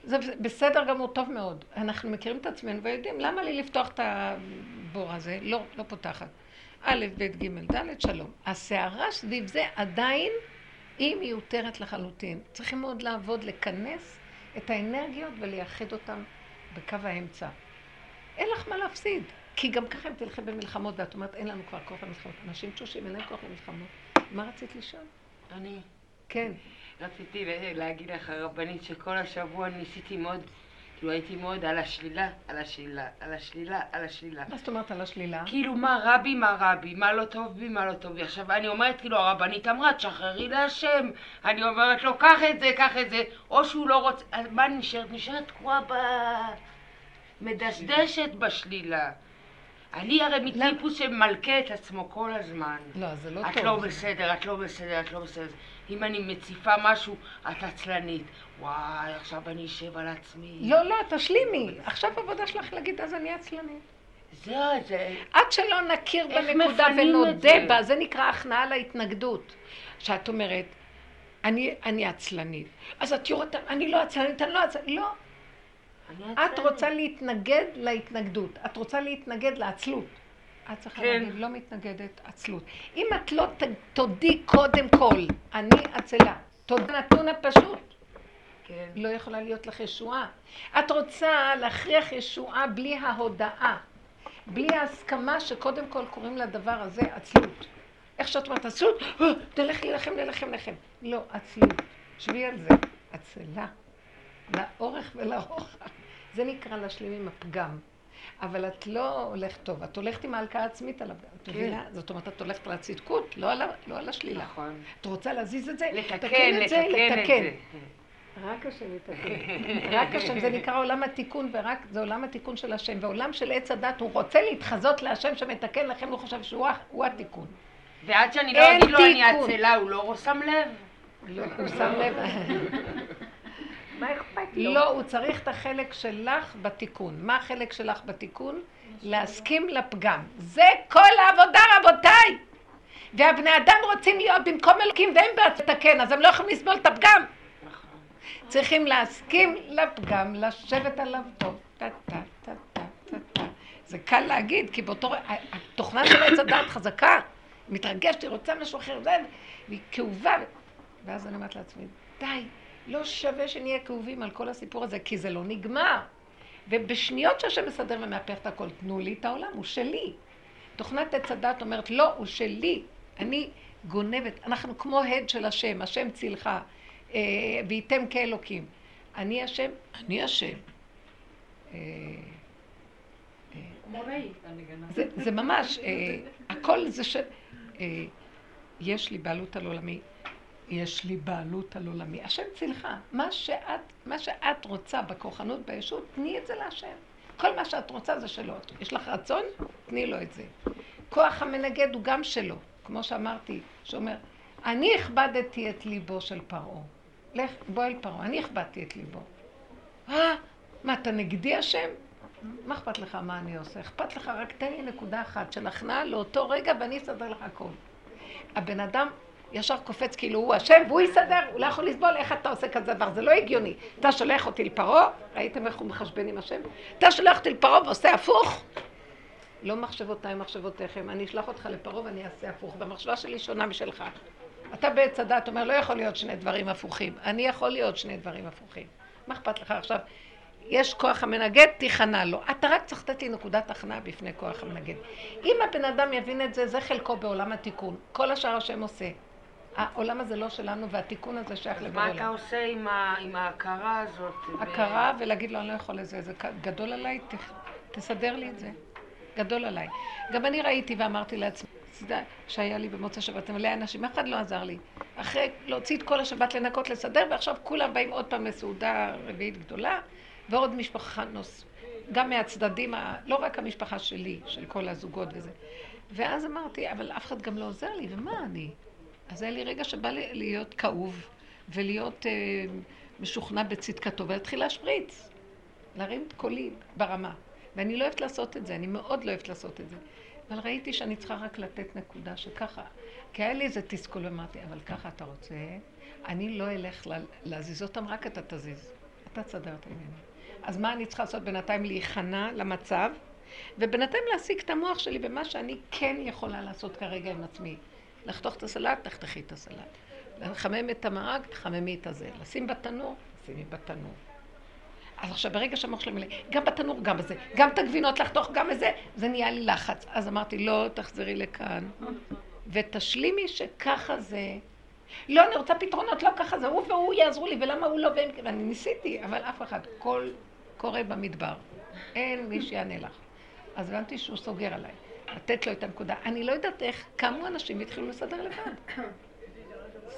זה בסדר גמור, טוב מאוד. אנחנו מכירים את עצמנו ויודעים למה לי לפתוח את הבור הזה. לא, לא פותחת. א', ב', ג', ד', שלום. הסערה סביב זה עדיין היא מיותרת לחלוטין. צריכים מאוד לעבוד, לכנס את האנרגיות ולייחד אותן בקו האמצע. אין לך מה להפסיד. כי גם ככה אם תלכי במלחמות ואת אומרת אין לנו כבר כוח למלחמות. אנשים תשושים, אין להם כוח למלחמות. מה רצית לשאול? אני. כן. רציתי להגיד לך, רבנית, שכל השבוע ניסיתי מאוד כאילו הייתי מאוד על השלילה, על השלילה, על השלילה, על השלילה. מה זאת אומרת על השלילה? כאילו מה רע בי, מה רע בי, מה לא טוב בי, מה לא טוב בי. עכשיו אני אומרת, כאילו הרבנית אמרה, תשחררי להשם. אני אומרת לו, קח את זה, קח את זה. או שהוא לא רוצה, אז מה נשארת? נשארת תקועה ב... מדשדשת בשלילה. אני הרי מטיפוס שמלכה את עצמו כל הזמן. לא, זה לא טוב. את לא בסדר, את לא בסדר, את לא בסדר. אם אני מציפה משהו, את עצלנית. וואי, עכשיו אני אשב על עצמי. לא, לא, תשלימי. עכשיו העבודה שלך להגיד, אז אני עצלנית. זה, זה... עד שלא נכיר בנקודה ונודה בה, זה נקרא הכנעה להתנגדות. שאת אומרת, אני, אני עצלנית. אז את יורדת, אני לא עצלנית, אני לא עצלנית. לא. את רוצה להתנגד להתנגדות. את רוצה להתנגד לעצלות. את צריכה כן. להגיד, לא מתנגדת, עצלות. אם את לא תודי קודם כל, אני עצלה, תודה נתון הפשוט. כן. לא יכולה להיות לך ישועה. את רוצה להכריח ישועה בלי ההודאה, בלי ההסכמה שקודם כל קוראים לדבר הזה עצלות. איך שאת אומרת, עצלות, אה, תלך להילחם, להילחם, להילחם. לא, עצלות. שבי על זה. עצלה. לאורך ולרוחב. זה נקרא להשלים עם הפגם. אבל את לא הולכת טוב, את הולכת עם ההלקאה העצמית על הפגם. את מבינה? כן. זאת אומרת, את הולכת על הצדקות, לא על, לא על השלילה. נכון. את רוצה להזיז את זה? לתקן, את זה, לתקן. רק השם יתקן. רק השם, זה נקרא עולם התיקון, ורק זה עולם התיקון של השם. ועולם של עץ הדת, הוא רוצה להתחזות להשם שמתקן לכם, הוא חושב שהוא התיקון. ועד שאני לא אגיד לו אני עצלה, הוא לא שם לב? לא, הוא שם לב. מה אכפת לו? לא, הוא צריך את החלק שלך בתיקון. מה החלק שלך בתיקון? להסכים לפגם. זה כל העבודה, רבותיי! והבני אדם רוצים להיות במקום אלוקים והם לתקן, אז הם לא יכולים לסבול את הפגם. צריכים להסכים לפגם, לשבת עליו טוב. זה קל להגיד, כי באותו... התוכנה של עץ הדעת חזקה, מתרגשת, היא רוצה משהו אחר, והיא כאובה. ואז אני אומרת לעצמי, די, לא שווה שנהיה כאובים על כל הסיפור הזה, כי זה לא נגמר. ובשניות שהשם מסדר ומהפך את הכל, תנו לי את העולם, הוא שלי. תוכנת עץ הדת אומרת, לא, הוא שלי. אני גונבת, אנחנו כמו הד של השם, השם צילך, אה, וייתם כאלוקים. אני השם, אני השם. אה, אה, זה, זה ממש, אה, הכל זה ש... יש לי בעלות על עולמי. יש לי בעלות על עולמי. השם צילך. מה שאת, מה שאת רוצה בכוחנות, בישות, תני את זה להשם. כל מה שאת רוצה זה שלו. יש לך רצון? תני לו את זה. כוח המנגד הוא גם שלו. כמו שאמרתי, שאומר, אני הכבדתי את ליבו של פרעה. לך, בוא אל פרעה, אני הכבדתי את ליבו. אה, מה, אתה נגדי השם? מה אכפת לך מה אני עושה? אכפת לך, רק תן לי נקודה אחת של הכנעה לאותו רגע ואני אסדר לך הכל. הבן אדם ישר קופץ כאילו הוא אשם והוא יסדר, הוא לא יכול לסבול איך אתה עושה כזה דבר, זה לא הגיוני. אתה שולח אותי לפרעה, ראיתם איך הוא מחשבן עם השם? אתה שולח אותי לפרעה ועושה הפוך? לא מחשבותיי מחשבותיכם, אני אשלח אותך לפרעה ואני אעשה הפוך, והמחשבה שלי שונה משלך. אתה בעץ הדת אומר, לא יכול להיות שני דברים הפוכים. אני יכול להיות שני דברים הפוכים. מה אכפת לך עכשיו? יש כוח המנגד, תיכנע לו. אתה רק צריך לתת לי נקודת הכנעה בפני כוח המנגד. אם הבן אדם יבין את זה, זה חלקו בעולם התיקון. כל השאר השם עושה. העולם הזה לא שלנו, והתיקון הזה שייך לבורא עולם. מה אתה עושה עם, ה, עם ההכרה הזאת? הכרה ב... ולהגיד לו, אני לא יכול לזה, זה גדול עליי, ת, תסדר לי את זה. גדול עליי. גם אני ראיתי ואמרתי לעצמי, שהיה לי במוצא שבת, מלא אנשים, אף אחד לא עזר לי. אחרי להוציא את כל השבת לנקות, לסדר, ועכשיו כולם באים עוד פעם לסעודה רביעית גדולה, ועוד משפחה נוס... גם מהצדדים, לא רק המשפחה שלי, של כל הזוגות וזה. ואז אמרתי, אבל אף אחד גם לא עוזר לי, ומה אני? אז היה לי רגע שבא לי להיות כאוב, ולהיות אה, משוכנע בצדקתו, ולהתחיל להשפריץ, להרים את קולי ברמה. ואני לא אוהבת לעשות את זה, אני מאוד לא אוהבת לעשות את זה. אבל ראיתי שאני צריכה רק לתת נקודה שככה, כי היה לי איזה תסכול, ואמרתי, אבל ככה אתה רוצה, אני לא אלך להזיז אותם, רק אתה תזיז. אתה תסדר את העניינים. אז מה אני צריכה לעשות בינתיים? להיכנע למצב, ובינתיים להשיג את המוח שלי במה שאני כן יכולה לעשות כרגע עם עצמי. לחתוך את הסלט, תחתכי את הסלט. לחמם את המרק, תחממי את הזה. לשים בתנור, שימי בתנור. אז עכשיו ברגע שהמוח שלי מלא, גם בתנור, גם בזה, גם את הגבינות לחתוך, גם בזה, זה נהיה לי לחץ. אז אמרתי, לא, תחזרי לכאן, ותשלימי שככה זה. לא, אני רוצה פתרונות, לא ככה זה, הוא והוא יעזרו לי, ולמה הוא לא, ואני ניסיתי, אבל אף אחד, כל קורה במדבר. אין מי שיענה לך. אז הבנתי שהוא סוגר עליי. לתת לו את הנקודה. אני לא יודעת איך קמו אנשים והתחילו לסדר לבד.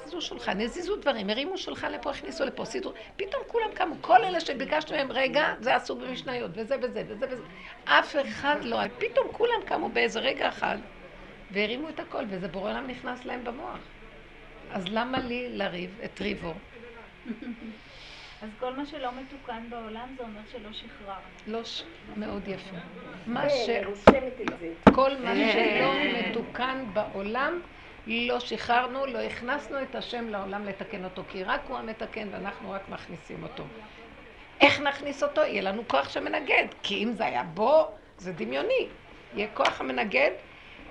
הזיזו שולחן, הזיזו דברים, הרימו שולחן לפה, הכניסו לפה, סידרו, פתאום כולם קמו, כל אלה שביקשנו מהם, רגע, זה עשו במשניות, וזה וזה וזה וזה, אף אחד לא, פתאום כולם קמו באיזה רגע אחד, והרימו את הכל, וזה בורא עולם נכנס להם במוח. אז למה לי לריב את ריבו? אז כל מה שלא מתוקן בעולם זה אומר שלא שחררנו. לא, ש... מאוד יפה. מה כן, ש... כל מה שלא מתוקן בעולם, לא שחררנו, לא הכנסנו את השם לעולם לתקן אותו, כי רק הוא המתקן ואנחנו רק מכניסים אותו. איך נכניס אותו? יהיה לנו כוח שמנגד, כי אם זה היה בו, זה דמיוני. יהיה כוח המנגד.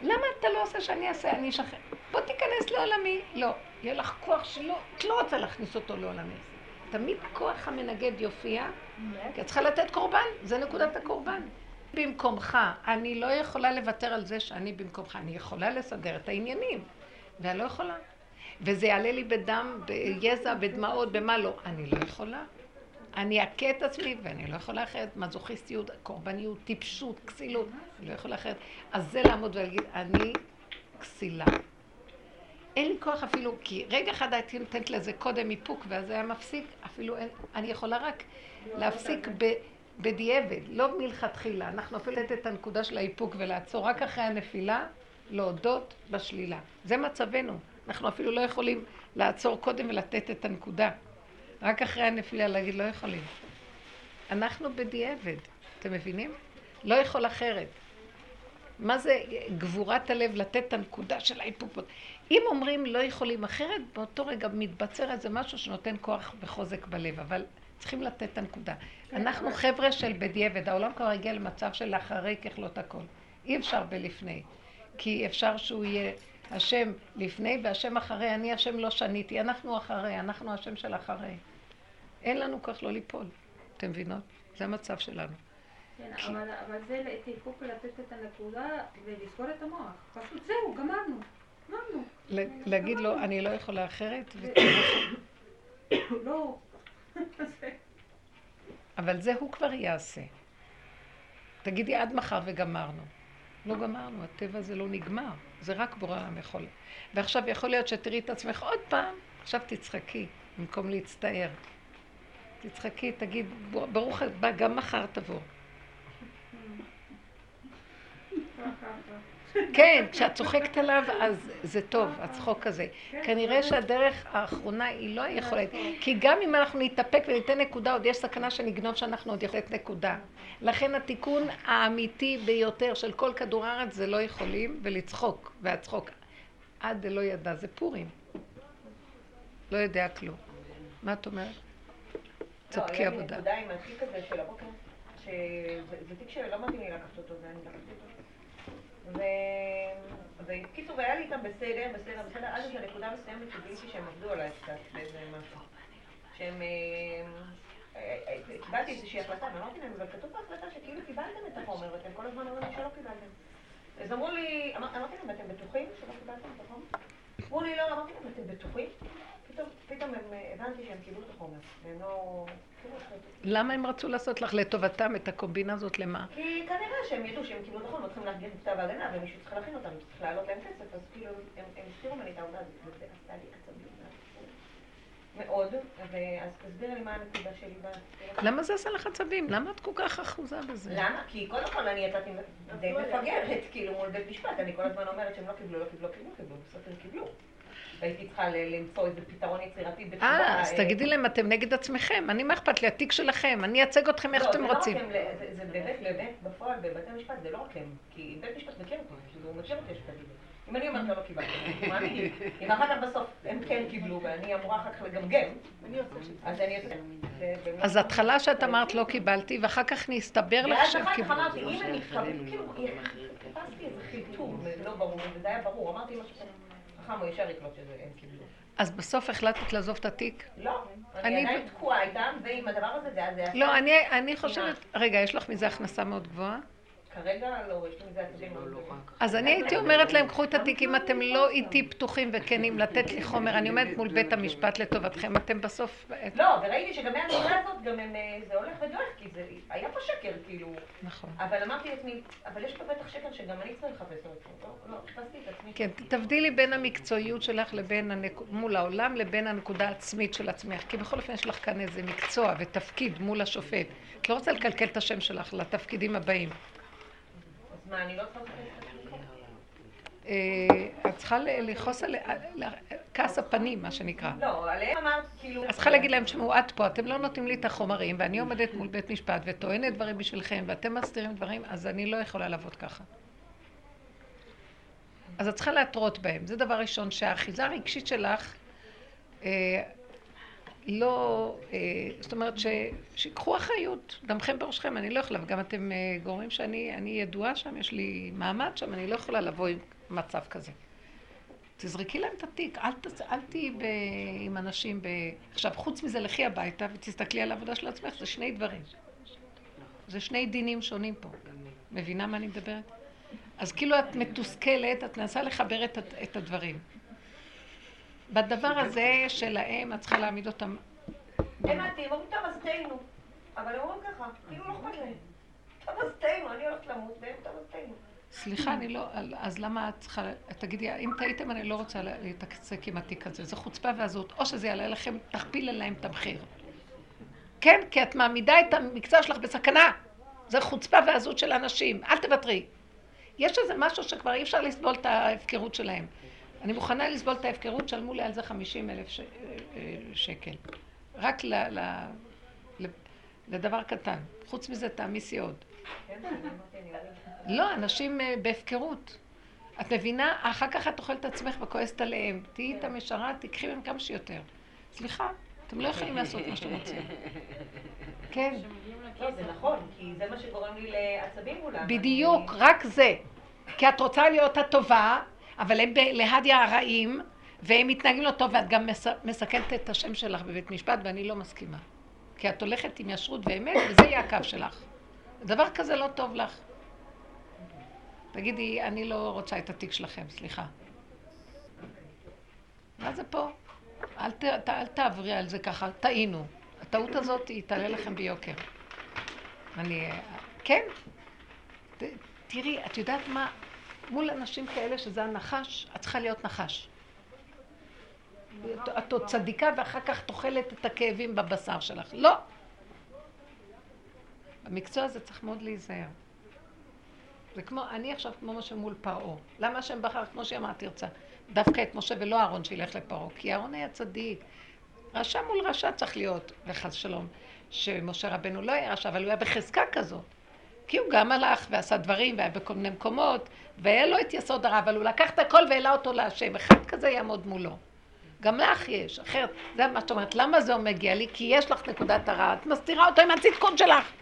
למה אתה לא עושה שאני אעשה, אני אשחרר? בוא תיכנס לעולמי. לא. יהיה לך כוח שלא, את לא רוצה להכניס אותו לעולמי. תמיד כוח המנגד יופיע, כי את צריכה לתת קורבן, זה נקודת הקורבן. במקומך, אני לא יכולה לוותר על זה שאני במקומך, אני יכולה לסדר את העניינים, ואני לא יכולה. וזה יעלה לי בדם, ביזע, בדמעות, במה לא. אני לא יכולה. אני אכה את עצמי, ואני לא יכולה אחרת. מזוכיסטיות, קורבניות, טיפשות, כסילות, אני לא יכולה אחרת. אז זה לעמוד ולהגיד, אני כסילה. אין לי כוח אפילו, כי רגע אחד הייתי נותנת לזה קודם איפוק, ואז זה היה מפסיק, אפילו אין, אני יכולה רק להפסיק ב, בדיעבד, לא מלכתחילה. אנחנו אפילו לתת את הנקודה של האיפוק ולעצור רק אחרי הנפילה, להודות בשלילה. זה מצבנו. אנחנו אפילו לא יכולים לעצור קודם ולתת את הנקודה. רק אחרי הנפילה להגיד, לא יכולים. אנחנו בדיעבד, אתם מבינים? לא יכול אחרת. מה זה גבורת הלב לתת את הנקודה של האיפוק? אם אומרים לא יכולים אחרת, באותו רגע מתבצר איזה משהו שנותן כוח וחוזק בלב, אבל צריכים לתת את הנקודה. אנחנו חבר'ה של בדיעבד, העולם כבר הגיע למצב של אחרי ככלות הכל. אי אפשר בלפני. כי אפשר שהוא יהיה השם לפני והשם אחרי, אני השם לא שניתי, אנחנו אחרי, אנחנו השם של אחרי. אין לנו כוח לא ליפול, אתם מבינות? זה המצב שלנו. כן, אבל, אבל זה תאיפוק לתת את הנקודה ולסגור את המוח. פשוט זהו, גמרנו. להגיד לו, אני לא יכולה אחרת. לא. אבל זה הוא כבר יעשה. תגידי עד מחר וגמרנו. לא גמרנו, הטבע הזה לא נגמר, זה רק בורא העם יכול. ועכשיו יכול להיות שתראי את עצמך עוד פעם, עכשיו תצחקי, במקום להצטער. תצחקי, תגיד, ברוך הבא, גם מחר תבוא. כן, כשאת צוחקת עליו, אז זה טוב, הצחוק הזה. כנראה שהדרך האחרונה היא לא היכולת. כי גם אם אנחנו נתאפק וניתן נקודה, עוד יש סכנה שנגנוב שאנחנו עוד יכולים לתת נקודה. לכן התיקון האמיתי ביותר של כל כדור הארץ זה לא יכולים, ולצחוק, והצחוק. עד דלא ידע, זה פורים. לא יודע כלום. מה את אומרת? צדקי לא, היה לי עבודה. נקודה עם התיק הזה של הבוקר, שזה תיק שלא מתאים לי לקחת אותו, ואני לקחתי אותו. ו- ובקיצור, היה לי איתם בסדר, בסדר, בסדר, עד איזו נקודה מסוימת שגיליתי שהם עבדו עליי קצת באיזה משהו. שהם... אה, אה, קיבלתי איזושהי החלטה, ואמרתי להם, אבל כתוב בהחלטה שכאילו קיבלתם את החומר, ואתם כל הזמן אומרים שלא קיבלתם. אז אמרו לי, אמר- אמרתי להם, אתם בטוחים שלא קיבלתם את החומר? אמרו לי, לא, אמרתי להם, אתם בטוחים? פתאום, הם, אה, הבנתי שהם קיבלו את החומר, והם לא... כאילו, למה הם רצו לעשות לך לטובתם את הקומבינה הזאת למה? כי כנראה שהם ידעו שהם קיבלו את החומר, צריכים להגיש את כתב ההגנה, ומישהו צריך להכין אותם, צריך להעלות להם כסף, אז כאילו, הם הם הסתירו ממני את העובדה הזאת, וזה עשה לי עצבים מאוד, ואז תסבירי לי מה הנקודה שלי. למה זה עשה לך עצבים? למה את כל כך אחוזה בזה? למה? כי קודם כל אני יצאתי די מפגרת, כאילו, מול בית משפט, אני כל הזמן אומרת שהם לא קיבלו, לא קיבלו, לא קיבלו, קיבלו, בסוף הם קיבלו. והייתי צריכה למצוא איזה פתרון יצירתי בתשובה. אה, אז אה, תגידי להם, אתם נגד עצמכם, אני מה אכפת לי, התיק שלכם, אני אייצג אתכם איך לא, שאתם לא רוצים. זה- באמת, באמת, בפועל, בבתי המשפט, זה לא רק הם. כי בית משפט מכיר כאילו, הוא מכיר יש כזה. אם אני אומרת לו לא קיבלתי. אם אחר כך בסוף הם כן קיבלו, ואני אמורה אחר כך לגמגם, אז אני באמת- אז התחלה שאת אמרת לא קיבלתי, ואחר כך נסתבר לך ואז שהם אחר כך קיבלו. אמרתי, אם הם מתכוונים, כאילו, חיפשתי איזה חילטור לא ברור, וזה היה ברור. אמרתי משהו כזה, חכם הוא ישר יקלוט שזה הם קיבלו. אז בסוף החלטת לעזוב את התיק? לא, אני- אני עדיין תקועה איתם, ועם הדבר הזה, זה היה... לא, אני, אני חושבת... רגע, יש לך מזה הכנסה מאוד גבוהה? לא, גדולים. אז אני הייתי אומרת להם, קחו את התיק, אם אתם לא איתי פתוחים וכנים לתת לי חומר, אני עומדת מול בית המשפט לטובתכם, אתם בסוף... לא, וראיתי שגם מהנקודה הזאת, גם הם, אה, זה הולך ודועך, כי זה, היה פה שקר, כאילו. נכון. אבל אמרתי לעצמי, אבל יש פה בטח שקר שגם אני צריך לחפש אותו. לא, לא, חיפשתי את עצמי. כן, תבדילי בין המקצועיות שלך לבין. מול העולם לבין הנקודה העצמית של עצמך. כי בכל אופן יש לך כאן איזה מקצוע ותפקיד מול השופט. את לא רוצה לקלקל את השם שלך לתפקידים הבאים. אז מה, אני לא את? אה, את צריכה לכעוס על... כעס הפנים, מה שנקרא. לא, עליהם אמרת, כאילו... אז צריכה להגיד להם, תשמעו, את פה, אתם לא נותנים לי את החומרים, ואני עומדת מול בית משפט וטוענת דברים בשבילכם, ואתם מסתירים דברים, אז אני לא יכולה לעבוד ככה. אז את צריכה להתרות בהם. זה דבר ראשון, שהאחיזה הרגשית שלך אה, לא... אה, זאת אומרת, שיקחו אחריות, דמכם בראשכם, אני לא יכולה, וגם אתם אה, גורמים שאני אני ידועה שם, יש לי מעמד שם, אני לא יכולה לבוא עם מצב כזה. תזרקי להם את התיק, אל. אל תהיי ב... עם אנשים ב... עכשיו, חוץ מזה, לכי הביתה ותסתכלי על העבודה של עצמך, זה שני דברים. זה שני דינים שונים פה. מבינה מה אני מדברת? אז כאילו את מתוסכלת, את מנסה לחבר את, את הדברים. בדבר הזה שלהם, את צריכה להעמיד אותם... הבנתי, הם אומרים, תהיינו. אבל הם אומרים ככה, כאילו לא אכפת להם. תהיינו, אני הולכת למות, והם תהיינו. סליחה, אני לא... אז למה את צריכה... תגידי, אם טעיתם, אני לא רוצה להתעסק עם התיק הזה. זו חוצפה ועזות. או שזה יעלה לכם, תכפיל עליהם את המחיר. כן, כי את מעמידה את המקצוע שלך בסכנה. זה חוצפה ועזות של אנשים. אל תוותרי. יש איזה משהו שכבר אי אפשר לסבול את ההפקרות שלהם. אני מוכנה לסבול את ההפקרות, שלמו לי על זה 50 אלף ש... שקל. רק ל... ל... ל... לדבר קטן. חוץ מזה, תעמיסי עוד. לא, אנשים אה, בהפקרות. את מבינה? אחר כך את אוכלת את עצמך וכועסת עליהם. תהיי איתם ישרה, תיקחי מהם כמה שיותר. סליחה, אתם לא יכולים לעשות מה שאתם רוצים. כן, לא, זה נכון, כי זה מה שגורם לי לעצבים מולם. בדיוק, רק זה. כי את רוצה להיות הטובה, אבל הם להדיה הרעים, והם מתנהגים לא טוב, ואת גם מס- מסכנת את השם שלך בבית משפט, ואני לא מסכימה. כי את הולכת עם ישרות ואמת, וזה יהיה הקו שלך. דבר כזה לא טוב לך. תגידי, אני לא רוצה את התיק שלכם, סליחה. מה זה פה? אל, ת, ת, אל תעברי על זה ככה, טעינו. הטעות הזאת היא תעלה לכם ביוקר. אני... כן. ת, תראי, את יודעת מה? מול אנשים כאלה שזה הנחש, את צריכה להיות נחש. את- עוד צדיקה ואחר כך תאכלת את הכאבים בבשר שלך. לא. במקצוע הזה צריך מאוד להיזהר. זה כמו, אני עכשיו כמו משה מול פרעה. למה השם בחר, כמו שאמרת, תרצה, דווקא את משה ולא אהרון שילך לפרעה? כי אהרון היה צדיק. רשע מול רשע צריך להיות, וחס שלום, שמשה רבנו לא היה רשע, אבל הוא היה בחזקה כזאת. כי הוא גם הלך ועשה דברים, והיה בכל מיני מקומות, והיה לו את יסוד הרע, אבל הוא לקח את הכל והעלה אותו להשם. אחד כזה יעמוד מולו. גם לך יש, אחרת, זה מה שאת אומרת, למה זה מגיע לי? כי יש לך נקודת הרע, את מסתירה אותו עם הצדקות שלך.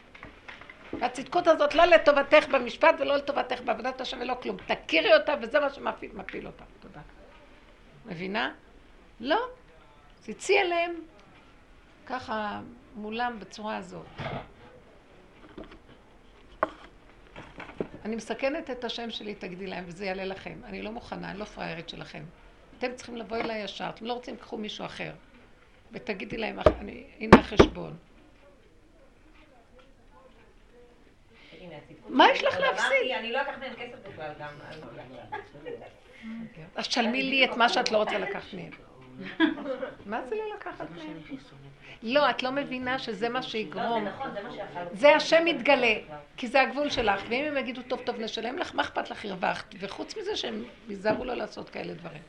והצדקות הזאת לא לטובתך במשפט ולא לטובתך בעבודת השם ולא כלום. תכירי אותה וזה מה שמפיל אותה. תודה. מבינה? לא. תצאי אליהם ככה מולם בצורה הזאת. אני מסכנת את השם שלי, תגידי להם, וזה יעלה לכם. אני לא מוכנה, אני לא פראיירית שלכם. אתם צריכים לבוא אליי ישר, אתם לא רוצים, קחו מישהו אחר. ותגידי להם, אני, הנה החשבון. מה יש לך להפסיד? אני לא אקח מהם כסף בכלל גם. אז שלמי לי את מה שאת לא רוצה לקחת מהם. מה זה לא לקחת מהם? לא, את לא מבינה שזה מה שיגרום. נכון, זה השם מתגלה, כי זה הגבול שלך. ואם הם יגידו, טוב, טוב, נשלם לך, מה אכפת לך, הרווחת? וחוץ מזה שהם ייזהרו לא לעשות כאלה דברים.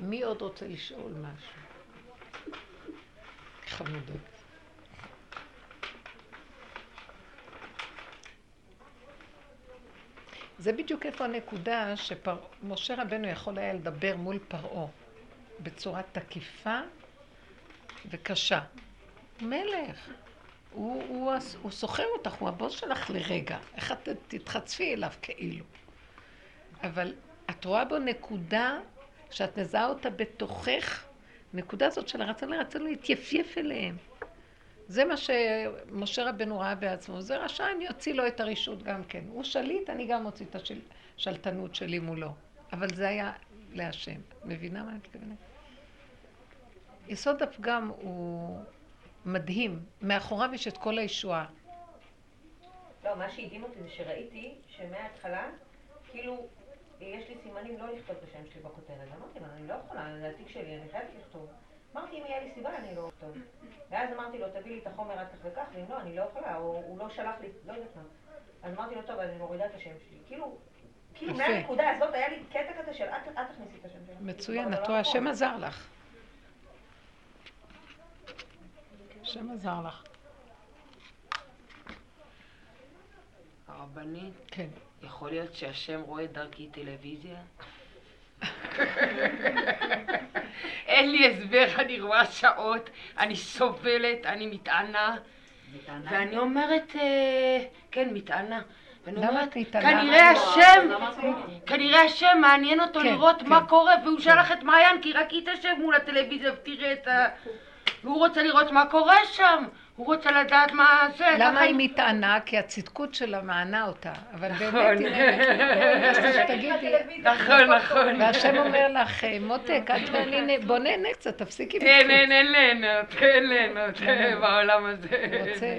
מי עוד רוצה לשאול משהו? חמודות. זה בדיוק איפה הנקודה שמשה רבנו יכול היה לדבר מול פרעה בצורה תקיפה וקשה. מלך, הוא, הוא, הוא סוחר אותך, הוא הבוס שלך לרגע. איך את תתחצפי אליו כאילו? אבל את רואה בו נקודה שאת מזהה אותה בתוכך, נקודה הזאת של הרצון לרצון להתייפייף אליהם. זה מה שמשה רבנו ראה בעצמו. זה רשע, אני אוציא לו את הרשות גם כן. הוא שליט, אני גם אוציא את השלטנות שלי מולו. אבל זה היה להשם. מבינה מה אני מתכוונת? יסוד הפגם הוא מדהים. מאחוריו יש את כל הישועה. לא, מה שהדהים אותי זה שראיתי שמההתחלה, כאילו, יש לי סימנים לא לכתוב את השם שלי בכותרת. אמרתי לה, אני לא יכולה, זה התיק שלי, אני חייבת לכתוב. אמרתי, אם יהיה לי סיבה, אני לא אכתוב. ואז אמרתי לו, תביא לי את החומר עד כך וכך, ואם לא, אני לא יכולה, או הוא לא שלח לי, לא יודעת מה. אז אמרתי לו, טוב, אני מורידה את השם שלי. כאילו, כאילו מהנקודה הזאת היה לי קטע כזה של אל תכניסי את השם שלי. מצוין, את רואה, השם עזר לך. השם עזר לך. הרבנית? כן. יכול להיות שהשם רואה דרכי טלוויזיה? אין לי הסבר, אני רואה שעות, אני סובלת, אני מתענה. ואני אומרת, אה, כן, מתענה. למה את מתענה? כנראה השם, כנראה השם מעניין אותו כן, לראות מה כן. קורה, והוא כן. שלח את מעיין, כי רק היא תשב מול הטלוויזיה ותראה את ה... והוא רוצה לראות מה קורה שם. הוא רוצה לדעת מה זה. למה היא מתענה? כי הצדקות שלה מענה אותה. אבל באמת היא נהנית. נכון, נכון. והשם אומר לך, מותק, אל תהני, בוא נהנה קצת, תפסיקי בזכות. אין, אין, אין ליהנות, אין ליהנות בעולם הזה.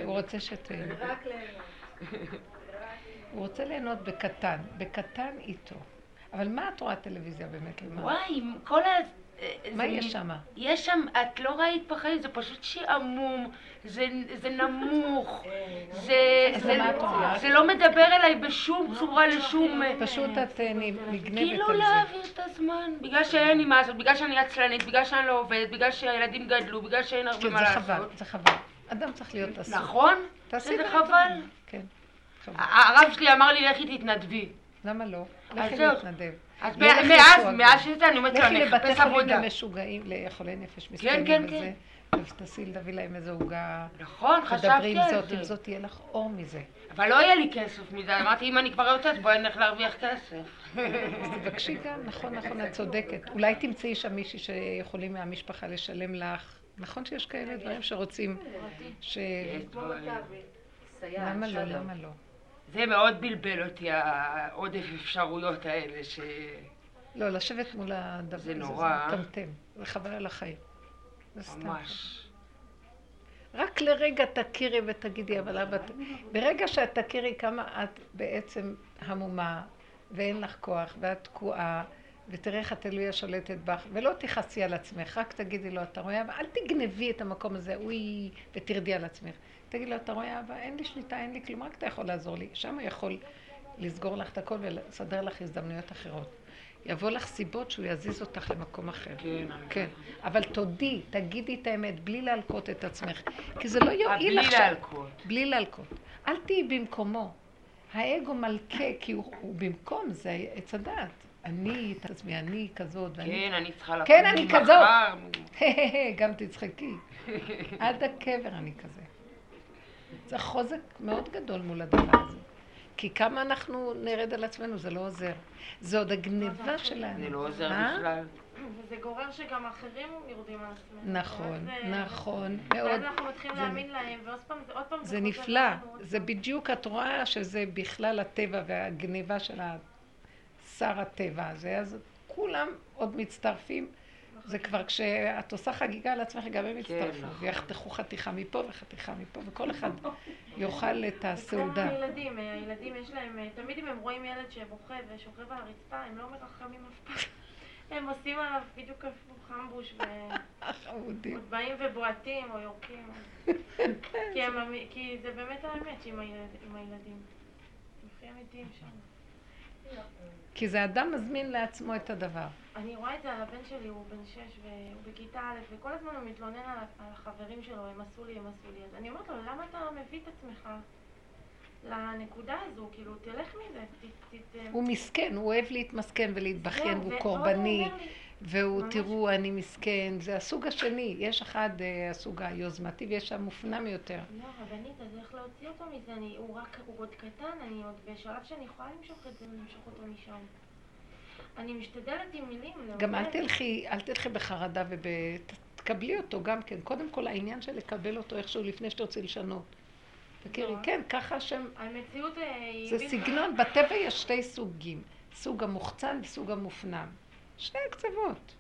הוא רוצה שתהנה. רק ליהנות. הוא רוצה ליהנות בקטן, בקטן איתו. אבל מה את רואה טלוויזיה באמת? וואי, כל ה... מה יש שם? יש שם, את לא ראית בחיים, זה פשוט שעמום, זה, זה נמוך, זה, זה, זה לא מדבר אליי בשום צורה לשום... פשוט את אה, נגנבת כאילו על זה. כאילו להעביר את הזמן, בגלל שאין לי מה לעשות, בגלל שאני עצלנית, בגלל שאני לא עובדת, בגלל שהילדים גדלו, בגלל שאין הרבה מה לעשות. זה חבל, זה חבל. אדם צריך להיות עסוק. נכון? זה חבל. כן. הרב שלי אמר לי, לכי תתנדבי. למה לא? לכי להתנדב. אז מאז, מאז שזה אני אומרת לו, אני אחפש עבודה. לכי לבתי חולים למשוגעים, לחולי נפש מסכנים כן, כן, כן. ותעשי להביא להם איזה עוגה. נכון, חשבתי על זה. תדברי עם זאת, עם זאת יהיה לך אור מזה. אבל לא יהיה לי כסף מזה, אמרתי, אם אני כבר יוצאת, בואי נלך להרוויח כסף. אז תבקשי גם, נכון, נכון, את צודקת. אולי תמצאי שם מישהי שיכולים מהמשפחה לשלם לך. נכון שיש כאלה דברים שרוצים ש... למה לא, למה לא? זה מאוד בלבל אותי, העודף אפשרויות האלה ש... לא, לשבת מול הדבר הזה, זה נורא. זה מטמטם, זה חבל על החיים. ממש. רק לרגע תכירי ותגידי, אבל אבא, ברגע שאת תכירי כמה את בעצם המומה, ואין לך כוח, ואת תקועה, ותראה איך את אלוהי השולטת בך, ולא תכעסי על עצמך, רק תגידי לו, אתה רואה, אל תגנבי את המקום הזה, אוי, ותרדי על עצמך. תגידי לו, אתה רואה, אבא, אין לי שליטה, אין לי כלום, רק אתה יכול לעזור לי. שם הוא יכול לסגור לך את הכל ולסדר לך הזדמנויות אחרות. יבוא לך סיבות שהוא יזיז אותך למקום אחר. כן. כן. אבל תודי, תגידי את האמת, בלי להלקות את עצמך. כי זה לא יועיל עכשיו. בלי להלקות. בלי להלקות. אל תהיי במקומו. האגו מלכה, כי הוא, הוא במקום, זה עץ הדעת. אני את עצמי, אני כזאת, ואני... כן, אני צריכה לקום כן, אני כזאת. גם תצחקי. עד הקבר אני כזה. זה חוזק מאוד גדול מול הדבר הזה. כי כמה אנחנו נרד על עצמנו, זה לא עוזר. זה עוד הגניבה שלנו. זה לא עוזר בכלל. וזה גורר שגם האחרים יורדים על עצמם. נכון, נכון, מאוד. ואז אנחנו מתחילים להאמין להם, ועוד פעם זה עוד פעם זה נפלא. זה בדיוק, את רואה שזה בכלל הטבע והגניבה של שר הטבע הזה, אז כולם עוד מצטרפים. זה כבר כשאת עושה חגיגה על עצמך, גם הם כן, יצטרפו, נכון. ויחתכו חתיכה מפה וחתיכה מפה, וכל אחד יאכל את הסעודה. זה כמו הילדים, הילדים יש להם, תמיד אם הם רואים ילד שבוכה ושוכב על הרצפה, הם לא מרחמים אף פעם. הם עושים עליו בדיוק הפוך חמבוש, באים ובועטים או יורקים. כי זה באמת האמת עם הילדים. לפי אמיתיים שם. כי זה אדם מזמין לעצמו את הדבר. אני רואה את זה על הבן שלי, הוא בן שש והוא בכיתה א', וכל הזמן הוא מתלונן על, על החברים שלו, הם עשו לי, הם עשו לי. אז אני אומרת לו, למה אתה מביא את עצמך לנקודה הזו? כאילו, תלך מזה. ת, ת, ת... הוא מסכן, הוא אוהב להתמסכן ולהתבכיין, והוא קורבני. והוא, תראו, אני מסכן, זה הסוג השני. יש אחד, אה, הסוג היוזמתי, ויש המופנם יותר. לא, רבנית, אז איך להוציא אותו מזה? אני, הוא רק, הוא עוד קטן, אני עוד בשלב שאני יכולה למשוך את זה ולמשוך אותו משם. אני משתדלת עם מילים. גם אל תלכי, אל תלכי בחרדה ותקבלי אותו גם כן. קודם כל העניין של לקבל אותו איכשהו לפני שתרצי לשנות. תכירי, לא. כן, ככה השם... המציאות אה, היא... זה סגנון, בטבע יש שתי סוגים. סוג המוחצן וסוג המופנם. שני הקצוות.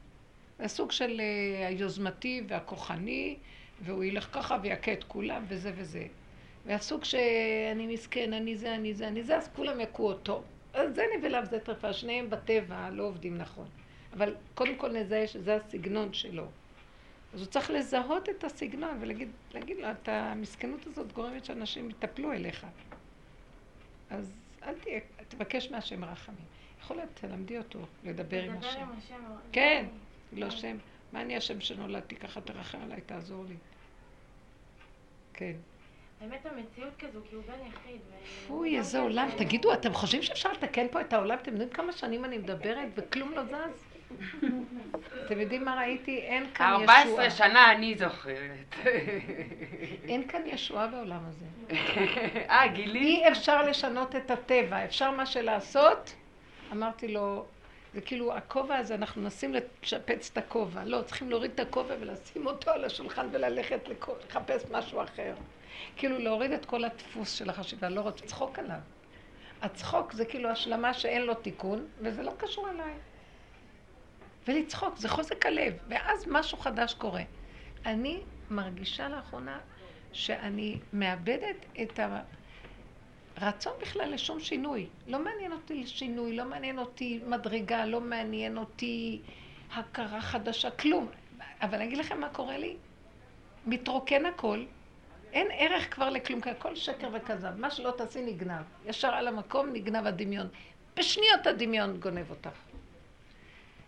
הסוג של uh, היוזמתי והכוחני, והוא ילך ככה ויכה את כולם וזה וזה. והסוג שאני מסכן, אני זה, אני זה, אני זה, אז כולם יכו אותו. אז זה נבלה וזה טרפה, שניהם בטבע לא עובדים נכון. אבל קודם כל נזהה שזה הסגנון שלו. אז הוא צריך לזהות את הסגנון ולהגיד להגיד לו, את המסכנות הזאת גורמת שאנשים יטפלו אליך. אז אל תהיה, תבקש מהשם רחמים. יכול להיות, תלמדי אותו לדבר עם השם. לדבר עם השם. כן, לא שם. מה אני השם שנולדתי, ככה תרחם עליי, תעזור לי. כן. האמת המציאות כזו, כי הוא בן יחיד. אוי, איזה עולם. תגידו, אתם חושבים שאפשר לתקן פה את העולם? אתם יודעים כמה שנים אני מדברת וכלום לא זז? אתם יודעים מה ראיתי? אין כאן ישועה. 14 שנה אני זוכרת. אין כאן ישועה בעולם הזה. אה, גילי? אי אפשר לשנות את הטבע. אפשר מה שלעשות, אמרתי לו, זה כאילו הכובע הזה, אנחנו מנסים לשפץ את הכובע. לא, צריכים להוריד את הכובע ולשים אותו על השולחן וללכת לחפש משהו אחר. כאילו להוריד את כל הדפוס של החשיבה, לא רוצה לצחוק עליו. הצחוק זה כאילו השלמה שאין לו תיקון, וזה לא קשור אליי. ולצחוק, זה חוזק הלב, ואז משהו חדש קורה. אני מרגישה לאחרונה שאני מאבדת את הרצון בכלל לשום שינוי. לא מעניין אותי שינוי, לא מעניין אותי מדרגה, לא מעניין אותי הכרה חדשה, כלום. אבל אני אגיד לכם מה קורה לי? מתרוקן הכל, אין ערך כבר לכלום, כי הכל שקר וכזב. מה שלא תעשי נגנב. ישר על המקום נגנב הדמיון. בשניות הדמיון גונב אותך.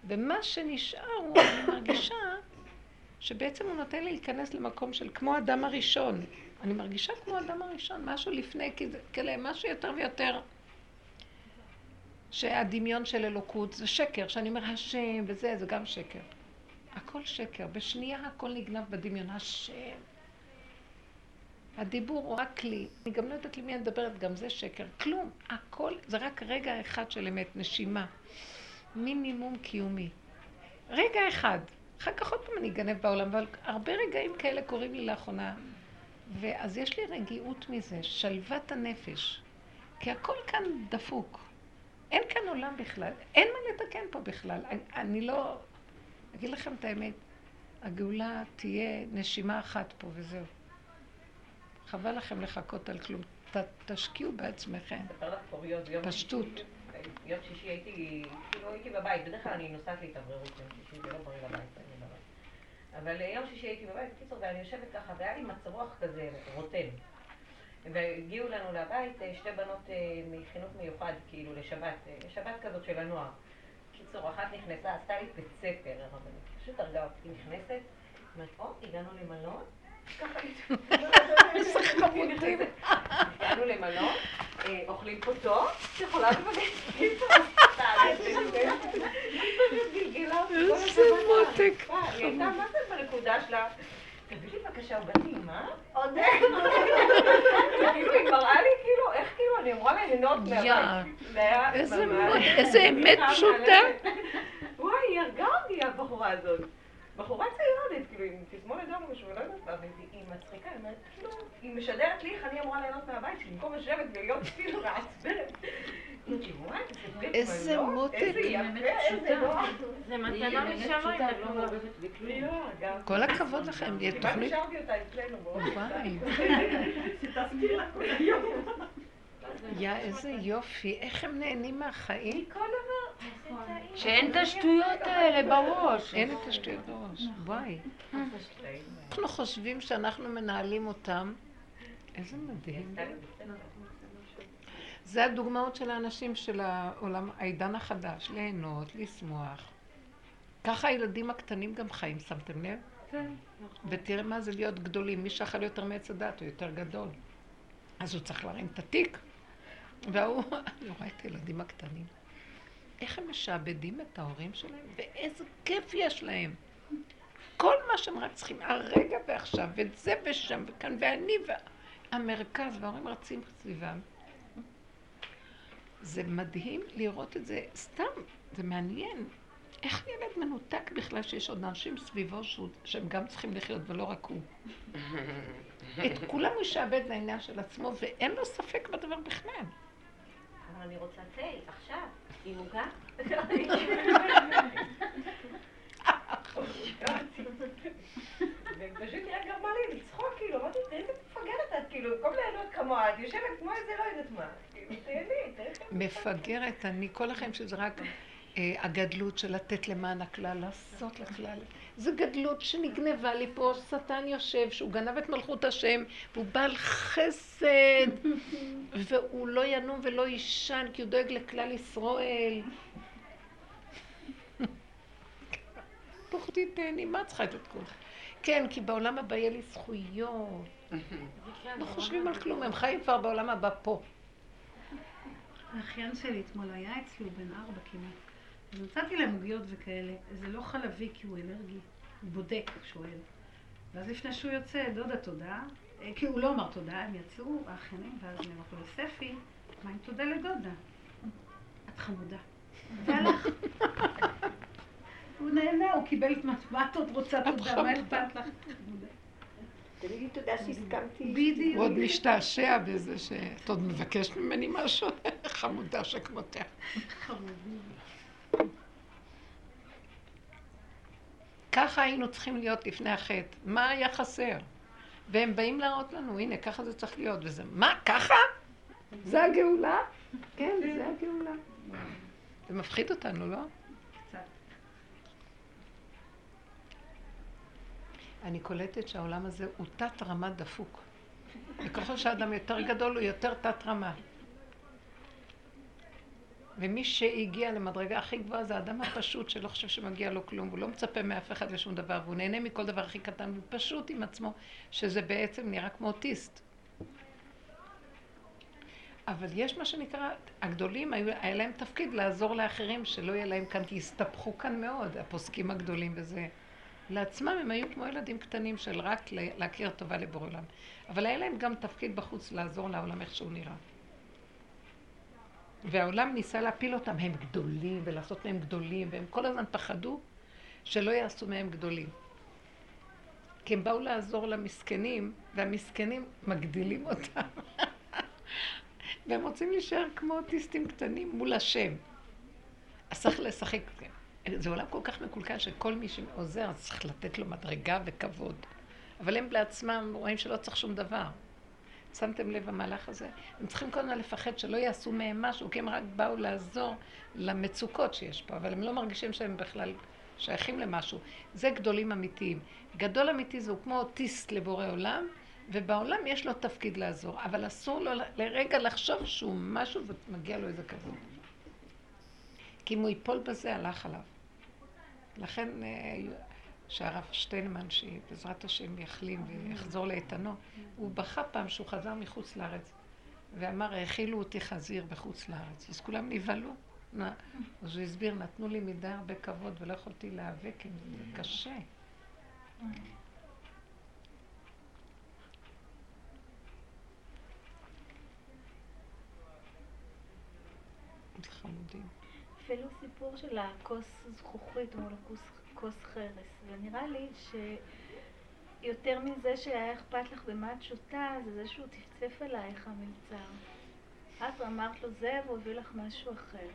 ומה שנשאר הוא, אני מרגישה שבעצם הוא נותן לי להיכנס למקום של כמו אדם הראשון. אני מרגישה כמו אדם הראשון, משהו לפני, כאלה, משהו יותר ויותר שהדמיון של אלוקות זה שקר, שאני אומר השם וזה, זה גם שקר. הכל שקר, בשנייה הכל נגנב בדמיון, השם. הדיבור הוא רק כלי. אני גם לא יודעת למי אני מדברת, גם זה שקר. כלום. הכל זה רק רגע אחד של אמת, נשימה. מינימום קיומי. רגע אחד. אחר כך עוד פעם אני אגנב בעולם, אבל הרבה רגעים כאלה קורים לי לאחרונה. ואז יש לי רגיעות מזה, שלוות הנפש. כי הכל כאן דפוק. אין כאן עולם בכלל. אין מה לתקן פה בכלל. אני, אני לא... אגיד לכם את האמת, הגאולה תהיה נשימה אחת פה וזהו. חבל לכם לחכות על כלום. ת, תשקיעו בעצמכם. פשטות. יום שישי הייתי, כאילו הייתי בבית, בדרך כלל אני נוסעת להתאווררות יום שישי, זה לא בריא לבית. אבל יום שישי הייתי בבית, בקיצור, ואני יושבת ככה, והיה לי מצב רוח כזה רוטן. והגיעו לנו לבית שתי בנות מחינוך מיוחד, כאילו, לשבת, שבת כזאת של הנוער. בקיצור, אחת נכנסה, עשתה לי בית ספר, הרבנית. פשוט הרגה אותי נכנסת, אומרת, או, הגענו למלון, ככה איזה חמודים. הגענו למלון, אוכלים פה טוב, יכולה לבקש איזה מותק. היא הייתה מה זה בנקודה שלה? תביא לי בבקשה עוגה טעימה, עוד כאילו היא מראה לי כאילו, איך כאילו אני אמורה ליהנות מהבית. איזה אמת פשוטה. וואי, היא הרגה אותי הבחורה הזאת. בחורה צעירנית, כאילו, עם תזמונת דם משהו, לא יודעת מה, והיא מצחיקה, היא אומרת, כאילו, היא משדרת לי איך אני אמורה ליהנות מהבית שלי, במקום לשבת ולהיות כאילו מעצבנת. איזה מותק. איזה יפה, איזה נוח. זה מתנה משמיים, כל הכבוד לכם, תוכנית... כמעט השארתי אותה אצלנו. וואי. יא, איזה יופי, איך הם נהנים מהחיים? שאין את השטויות האלה בראש. אין את השטויות בראש, וואי. אנחנו חושבים שאנחנו מנהלים אותם. איזה מדהים. זה הדוגמאות של האנשים של העולם, העידן החדש, ליהנות, לשמוח. ככה הילדים הקטנים גם חיים, שמתם לב? כן. ותראה מה זה להיות גדולים. מי שאכל יותר מעץ הדת הוא יותר גדול. אז הוא צריך להרים את התיק. והוא, אני רואה את הילדים הקטנים. איך הם משעבדים את ההורים שלהם, ואיזה כיף יש להם. כל מה שהם רק צריכים, הרגע ועכשיו, וזה ושם, וכאן, ואני, והמרכז, וההורים רצים סביבם. זה מדהים לראות את זה, סתם, זה מעניין. איך ילד מנותק בכלל שיש עוד אנשים סביבו שהם גם צריכים לחיות ולא רק הוא. את כולם הוא ישעבד לעניין של עצמו ואין לו ספק בדבר בכלל. אבל אני רוצה תה, עכשיו, עם עוגה. ופשוט היא רק גרמה לי לצחוק, כאילו, אמרתי, איזה מפגרת את, כאילו, במקום ליהנות כמוה, את יושבת כמו איזה לא יודעת מה. כאילו. מפגרת, אני כל החיים שזה רק הגדלות של לתת למען הכלל, לעשות לכלל. זו גדלות שנגנבה לי פה, שטן יושב, שהוא גנב את מלכות השם, והוא בעל חסד, והוא לא ינום ולא יישן, כי הוא דואג לכלל ישראל. פוחדי תהני, מה צריכה את זה? כן, כי בעולם הבא יהיה לי זכויות. לא חושבים על כלום, הם חיים כבר בעולם הבא פה. האחיין שלי אתמול היה אצלי, הוא בן ארבע כמעט. אז נתתי להם עוגיות וכאלה. זה לא חלבי כי הוא אלרגי, הוא בודק, שואל. ואז לפני שהוא יוצא, דודה תודה, כי הוא לא אמר תודה, הם יצאו, האחיינים, ואז אני אמרתי לו, ספי, מה עם תודה לדודה? את חמודה. והלך. הוא נהנה, הוא קיבל מה את עוד רוצה תודה, מה אכפת לך? תגידי תודה שהסכמתי. בדיוק. הוא עוד משתעשע בזה שאת עוד מבקשת ממני משהו, חמודה שכמותיה. חמודים. ככה היינו צריכים להיות לפני החטא. מה היה חסר? והם באים להראות לנו, הנה, ככה זה צריך להיות. וזה, מה, ככה? זה הגאולה? כן, זה הגאולה. זה מפחיד אותנו, לא? אני קולטת שהעולם הזה הוא תת-רמה דפוק. וככל שהאדם יותר גדול הוא יותר תת-רמה. ומי שהגיע למדרגה הכי גבוהה זה האדם הפשוט שלא חושב שמגיע לו כלום, הוא לא מצפה מאף אחד לשום דבר, והוא נהנה מכל דבר הכי קטן, והוא פשוט עם עצמו, שזה בעצם נראה כמו אוטיסט. אבל יש מה שנקרא, הגדולים, היה להם תפקיד לעזור לאחרים שלא יהיה להם כאן, כי הסתבכו כאן מאוד, הפוסקים הגדולים וזה. לעצמם הם היו כמו ילדים קטנים של רק להכיר טובה לבורא עולם. אבל היה להם גם תפקיד בחוץ לעזור לעולם איך שהוא נראה. והעולם ניסה להפיל אותם, הם גדולים, ולעשות מהם גדולים, והם כל הזמן פחדו שלא יעשו מהם גדולים. כי הם באו לעזור למסכנים, והמסכנים מגדילים אותם. והם רוצים להישאר כמו אוטיסטים קטנים מול השם. אז צריך לשחק. זה עולם כל כך מקולקל שכל מי שעוזר צריך לתת לו מדרגה וכבוד. אבל הם לעצמם רואים שלא צריך שום דבר. שמתם לב המהלך הזה? הם צריכים קודם לפחד שלא יעשו מהם משהו, כי הם רק באו לעזור למצוקות שיש פה, אבל הם לא מרגישים שהם בכלל שייכים למשהו. זה גדולים אמיתיים. גדול אמיתי זה הוא כמו אוטיסט לבורא עולם, ובעולם יש לו תפקיד לעזור, אבל אסור לו לרגע לחשוב שהוא משהו ומגיע לו איזה כבוד. כי אם הוא ייפול בזה, הלך עליו. לכן אה, שהרב שטיינמן, שבעזרת השם יחלים ויחזור לאיתנו, הוא בכה פעם שהוא חזר מחוץ לארץ ואמר, האכילו אותי חזיר בחוץ לארץ. אז כולם נבהלו. אז הוא הסביר, נתנו לי מדי הרבה כבוד ולא יכולתי להיאבק עם זה, זה קשה. אפילו סיפור של הכוס זכוכית מול הכוס חרס, ונראה לי שיותר מזה שהיה אכפת לך במה את שותה, זה זה שהוא צפצף עלייך המלצר. את אמרת לו זה והוא הביא לך משהו אחר.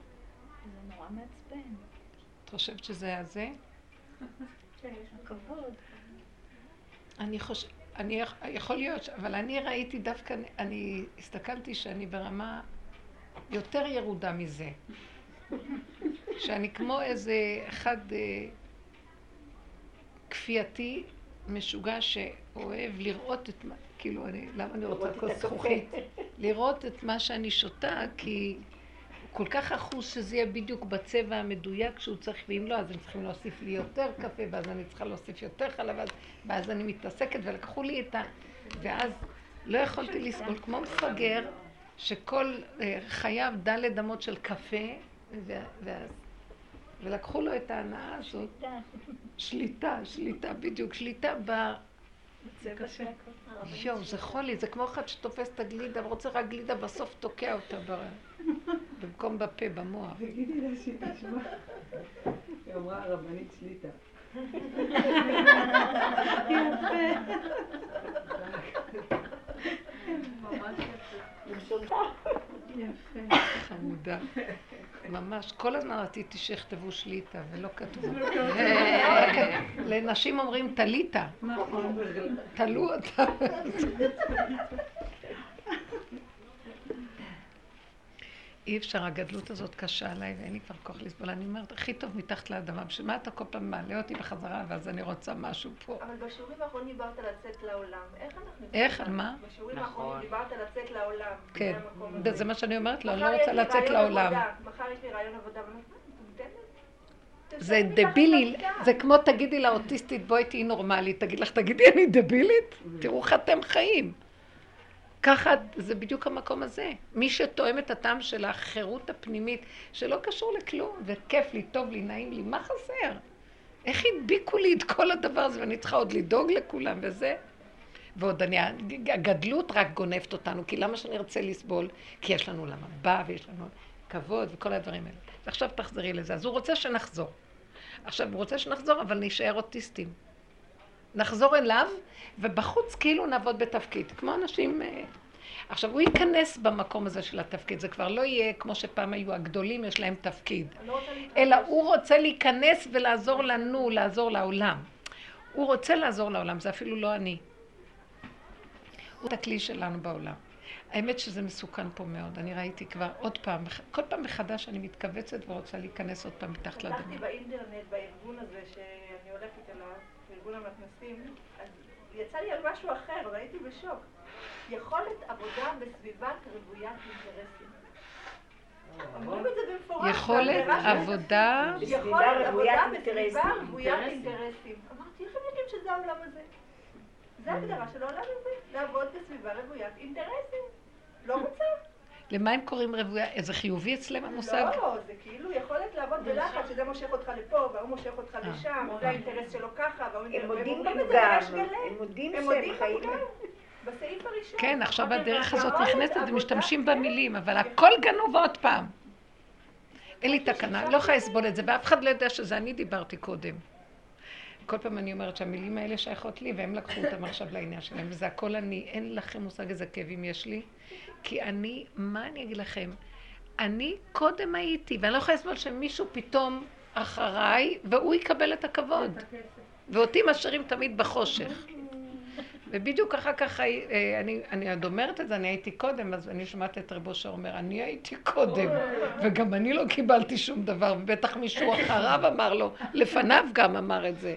זה נורא מעצבן. את חושבת שזה היה זה? כן, כבוד. אני חושב, אני יכול להיות, אבל אני ראיתי דווקא, אני הסתכלתי שאני ברמה יותר ירודה מזה. שאני כמו איזה אחד אה, כפייתי משוגע שאוהב לראות את מה, כאילו, אני, למה אני רוצה כוס זכוכית? לראות את מה שאני שותה, כי כל כך אחוז שזה יהיה בדיוק בצבע המדויק שהוא צריך, ואם לא, אז הם צריכים להוסיף לי יותר קפה, ואז אני צריכה להוסיף יותר חלב, ואז, ואז אני מתעסקת, ולקחו לי את ה... ואז לא יכולתי לסבול, כמו מפגר, שכל אה, חייו דלת אמות של קפה, ואז... ולקחו לו את ההנאה הזאת. שליטה, שליטה, בדיוק, שליטה ב... יואו, זה חולי, זה כמו אחד שתופס את הגלידה ורוצה רק גלידה, בסוף תוקע אותה במקום בפה, במוח. תגידי לה שהיא תשמע. היא אמרה הרבנית שליטה. יפה. חמודה. ממש, כל הזמן רציתי שיכתבו שליטה, ולא כתבו. לנשים אומרים טליטה. נכון. תלו אותה. אי אפשר, הגדלות הזאת קשה עליי ואין לי כבר כוח לסבול. אני אומרת, הכי טוב מתחת לאדמה, בשביל מה אתה כל פעם מעלה אותי בחזרה ואז אני רוצה משהו פה. אבל בשיעורים האחרונים דיברת על לצאת לעולם. איך אנחנו... איך? על מה? בשיעורים האחרונים נכון. דיברת על לצאת לעולם. כן, זה מה שאני אומרת לו, אני לא רוצה לצאת לעולם. מחר יש לי רעיון עבודה, זה דבילי, זה כמו תגידי לאוטיסטית בואי תהיי נורמלית, תגיד לך תגידי אני דבילית? תראו איך אתם חיים. ככה, זה בדיוק המקום הזה. מי שתואם את הטעם של החירות הפנימית, שלא קשור לכלום, וכיף לי, טוב לי, נעים לי, מה חסר? איך הדביקו לי את כל הדבר הזה, ואני צריכה עוד לדאוג לכולם וזה? ועוד אני, הגדלות רק גונבת אותנו, כי למה שאני ארצה לסבול? כי יש לנו עולם הבא, ויש לנו כבוד, וכל הדברים האלה. ועכשיו תחזרי לזה. אז הוא רוצה שנחזור. עכשיו, הוא רוצה שנחזור, אבל נשאר אוטיסטים. נחזור אליו, ובחוץ כאילו נעבוד בתפקיד, כמו אנשים... אה, עכשיו, הוא ייכנס במקום הזה של התפקיד, זה כבר לא יהיה כמו שפעם היו הגדולים, יש להם תפקיד. לא אלא הוא רוצה להיכנס ולעזור לנו, לעזור לעולם. הוא רוצה לעזור לעולם, זה אפילו לא אני. הוא את הכלי שלנו בעולם. האמת שזה מסוכן פה מאוד, אני ראיתי כבר עוד פעם, כל פעם מחדש אני מתכווצת ורוצה להיכנס עוד פעם מתחת לדמי. הלכתי באינטרנט, בארגון הזה אליו, בארגון המתנסים, אז יצא לי על משהו אחר, והייתי בשוק. יכולת עבודה בסביבת רוויית אינטרסים. אומרים את זה במפורש. יכולת עבודה... יכולת עבודה בסביבה רוויית אינטרסים. אמרתי, איך הם יודעים שזה העולם הזה? זה הגדרה של העולם הזה, לעבוד בסביבה רוויית אינטרסים. לא מצב. למה הם קוראים רוויה? זה חיובי אצלם המושג? לא, זה כאילו יכולת לעבוד בלחץ, שזה מושך אותך לפה, והוא מושך אותך אה. לשם, זה האינטרס שלו ככה, הם מודים בפגם, הם מודים שהם חיים. בסעיף הראשון. כן, עכשיו הדרך הזאת נכנסת ומשתמשים במילים, אבל הכל גנוב עוד פעם. אין לי תקנה, לא יכולה לסבול את זה, ואף אחד לא יודע שזה אני דיברתי קודם. כל פעם אני אומרת שהמילים האלה שייכות לי, והם לקחו אותם עכשיו לעניין שלהם, וזה הכל אני, אין לכם מושג איזה כאבים יש לי, כי אני, מה אני אגיד לכם? אני קודם הייתי, ואני לא יכולה לסבול שמישהו פתאום אחריי, והוא יקבל את הכבוד. ואותי משאירים תמיד בחושך. ובדיוק אחר כך, אה, אני, אני עוד אומרת את זה, אני הייתי קודם, אז אני שומעת את רבו שאומר, אני הייתי קודם, וגם אני לא קיבלתי שום דבר, ובטח מישהו אחריו אמר לו, לפניו גם אמר את זה.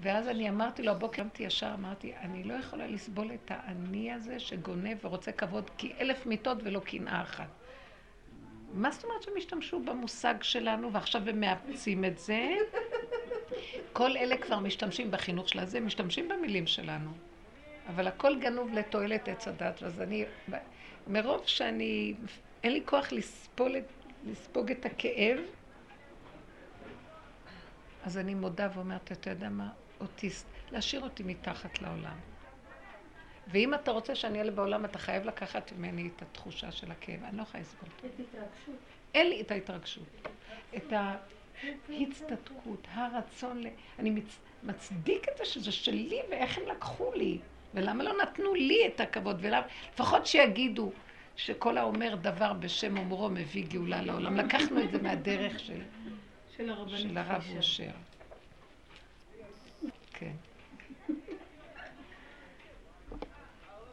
ואז אני אמרתי לו, הבוקר קמתי ישר, אמרתי, אני לא יכולה לסבול את האני הזה שגונב ורוצה כבוד, כי אלף מיטות ולא קנאה אחת. מה זאת אומרת שהם השתמשו במושג שלנו ועכשיו הם מאפצים את זה? כל אלה כבר משתמשים בחינוך של הזה, משתמשים במילים שלנו. אבל הכל גנוב לתועלת עץ הדת, אז אני, מרוב שאני, אין לי כוח לספול, לספוג את הכאב, אז אני מודה ואומרת, אתה יודע מה, אוטיסט, להשאיר אותי מתחת לעולם. ואם אתה רוצה שאני אעלה בעולם, אתה חייב לקחת ממני את התחושה של הכאב. אני לא יכולה לסבול. את התרגשות. אין לי את ההתרגשות. את ההצטדקות, הרצון ל... אני מצ... מצדיק את זה שזה שלי, ואיך הם לקחו לי. ולמה לא נתנו לי את הכבוד? ולמה... לפחות שיגידו שכל האומר דבר בשם אומרו מביא גאולה לעולם. לקחנו את זה מהדרך של, של, של הרב אושר. כן.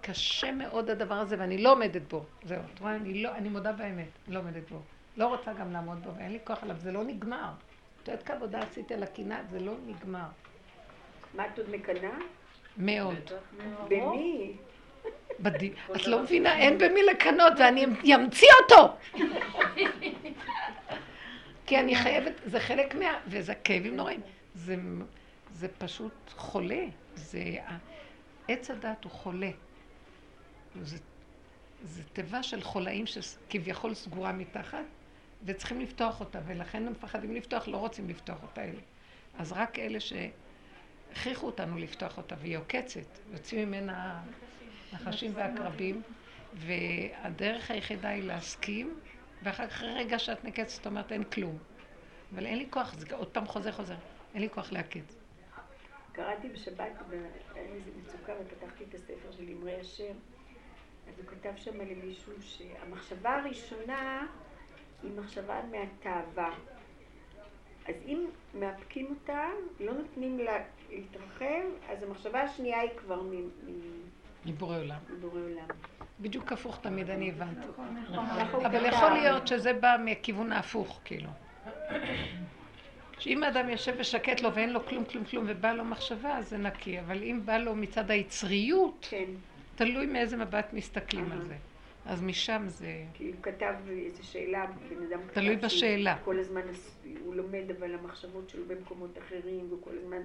קשה מאוד הדבר הזה, ואני לא עומדת בו. זהו, את רואה, אני, לא, אני מודה באמת, לא עומדת בו. לא רוצה גם לעמוד בו, ואין לי כוח עליו, זה לא נגמר. את יודעת כמה עבודה עשית על הקנאה, זה לא נגמר. מה את עוד מקנאה? מאוד. במי? בדי... את לא מבינה, אין במי לקנות, ואני אמציא אותו! כי אני חייבת, זה חלק מה... וזה כאבים נוראים. זה, זה פשוט חולה. זה... עץ הדת הוא חולה. זה, זה תיבה של חולאים שכביכול סגורה מתחת, וצריכים לפתוח אותה, ולכן הם מפחדים לפתוח, לא רוצים לפתוח אותה אלה. אז רק אלה שהכריחו אותנו לפתוח אותה, והיא עוקצת, יוצאים ממנה הנחשים והקרבים, והדרך היחידה היא להסכים, ואחר כך רגע שאת נקצת, את אומרת אין כלום. אבל אין לי כוח, זה עוד פעם חוזר חוזר, אין לי כוח לעקץ. קראתי בשבת, היה לי איזה מצוקה, ופתחתי את הספר של אמרי השם. אז הוא כתב שם למישהו שהמחשבה הראשונה היא מחשבה מהתאווה. אז אם מאפקים אותה, לא נותנים לה להתרחב, אז המחשבה השנייה היא כבר מ... מבורא עולם. מבורא עולם. בדיוק הפוך תמיד, אני הבנתי. אבל יכול להיות שזה בא מכיוון ההפוך, כאילו. שאם האדם יושב ושקט לו ואין לו כלום, כלום, כלום, ובא לו מחשבה, אז זה נקי. אבל אם בא לו מצד היצריות, כן. תלוי מאיזה מבט מסתכלים על זה. אז משם זה... כי הוא כתב איזו שאלה, בן אדם כתב... תלוי בשאלה. כל הזמן הוא לומד, אבל המחשבות שלו במקומות אחרים, והוא כל הזמן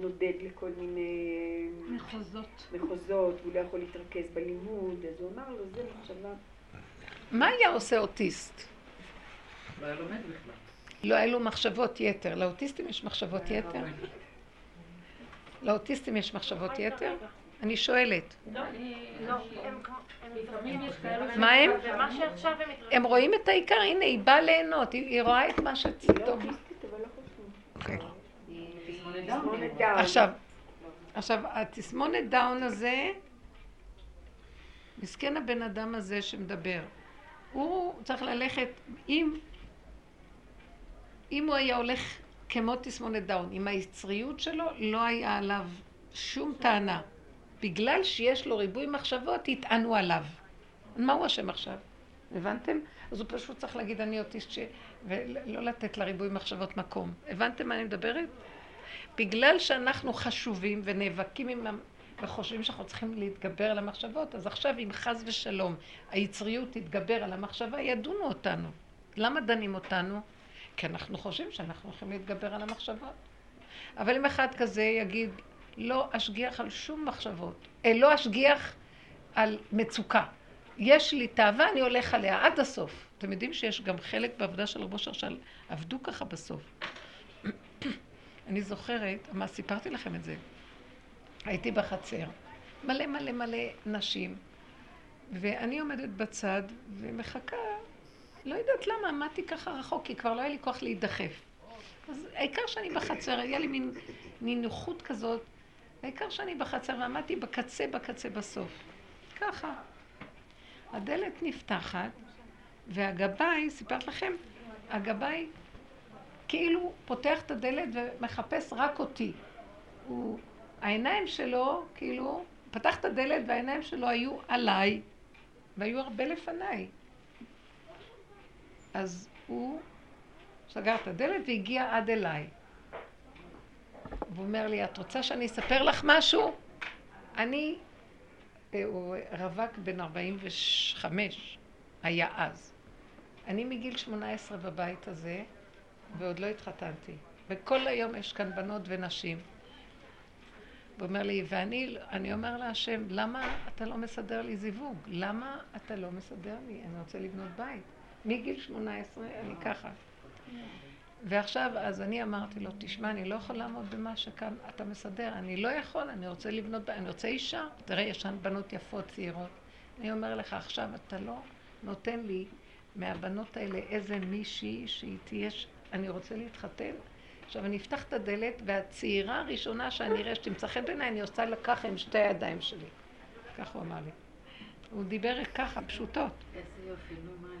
נודד לכל מיני... מחוזות. מחוזות, הוא לא יכול להתרכז בלימוד, אז הוא אמר לו, זה מחשבה... מה היה עושה אוטיסט? לא היה לומד בכלל. לא היה לו מחשבות יתר. לאוטיסטים יש מחשבות יתר? לאוטיסטים יש מחשבות יתר? אני שואלת. לא, לא מה הם? הם רואים את העיקר, הנה, היא באה ליהנות, היא רואה את מה שטוב. אוקיי. עכשיו, עכשיו, התסמונת דאון הזה, מסכן הבן אדם הזה שמדבר. הוא צריך ללכת, אם, אם הוא היה הולך כמו תסמונת דאון, עם היצריות שלו, לא היה עליו שום טענה. בגלל שיש לו ריבוי מחשבות, יטענו עליו. מה הוא אשם עכשיו? הבנתם? אז הוא פשוט צריך להגיד, אני אוטיסט, ש... ולא לתת לריבוי מחשבות מקום. הבנתם מה אני מדברת? בגלל שאנחנו חשובים ונאבקים עם... וחושבים שאנחנו צריכים להתגבר על המחשבות, אז עכשיו אם חס ושלום היצריות תתגבר על המחשבה, ידונו אותנו. למה דנים אותנו? כי אנחנו חושבים שאנחנו יכולים להתגבר על המחשבות. אבל אם אחד כזה יגיד, לא אשגיח על שום מחשבות, אה, לא אשגיח על מצוקה. יש לי תאווה, אני הולך עליה עד הסוף. אתם יודעים שיש גם חלק בעבודה של רבו שרשל, עבדו ככה בסוף. אני זוכרת, מה, סיפרתי לכם את זה. הייתי בחצר, מלא מלא מלא נשים, ואני עומדת בצד ומחכה, לא יודעת למה, עמדתי ככה רחוק, כי כבר לא היה לי כוח להידחף. אז העיקר שאני בחצר, היה לי מין נינוחות כזאת, העיקר שאני בחצר ועמדתי בקצה בקצה בסוף. ככה. הדלת נפתחת, והגבאי, סיפרת לכם, הגבאי כאילו פותח את הדלת ומחפש רק אותי. הוא העיניים שלו, כאילו, פתח את הדלת והעיניים שלו היו עליי, והיו הרבה לפניי. אז הוא סגר את הדלת והגיע עד אליי. והוא אומר לי, את רוצה שאני אספר לך משהו? אני, אה, הוא רווק בן 45, היה אז. אני מגיל 18 בבית הזה, ועוד לא התחתנתי. וכל היום יש כאן בנות ונשים. הוא אומר לי, ואני אני אומר להשם, למה אתה לא מסדר לי זיווג? למה אתה לא מסדר לי? אני רוצה לבנות בית. מגיל 18 אני ככה. ועכשיו, אז אני אמרתי לו, תשמע, אני לא יכול לעמוד במה שכאן אתה מסדר, אני לא יכול, אני רוצה לבנות, אני רוצה אישה. תראה, יש שם בנות יפות, צעירות. אני אומר לך, עכשיו אתה לא נותן לי מהבנות האלה איזה מישהי שהיא תהיה, אני רוצה להתחתן. עכשיו אני אפתח את הדלת, והצעירה הראשונה שאני אראה שתמצא חן בעיניי, אני עושה לה ככה עם שתי הידיים שלי. כך הוא אמר לי. הוא דיבר ככה, פשוטות. איזה יופי, נו, מה?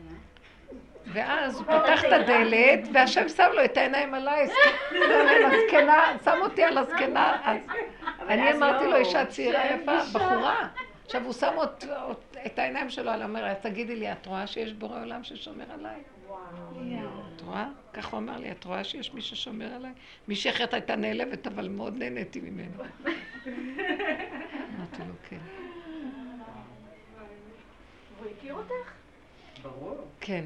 ואז הוא פתח את הדלת, והשם שם לו את העיניים עליי, הזקנה, שם אותי על הזקנה. אז אני אמרתי לו, לא- אישה צעירה יפה, בחורה. עכשיו הוא שם את העיניים שלו על המראה, תגידי לי, את רואה שיש בורא עולם ששומר עליי? את רואה? כך הוא אמר לי, את רואה שיש מי ששומר עליי? מישהי אחרת הייתה נעלבת, אבל מאוד נהניתי ממנו. אמרתי לו, כן. הוא הכיר אותך? ברור. כן.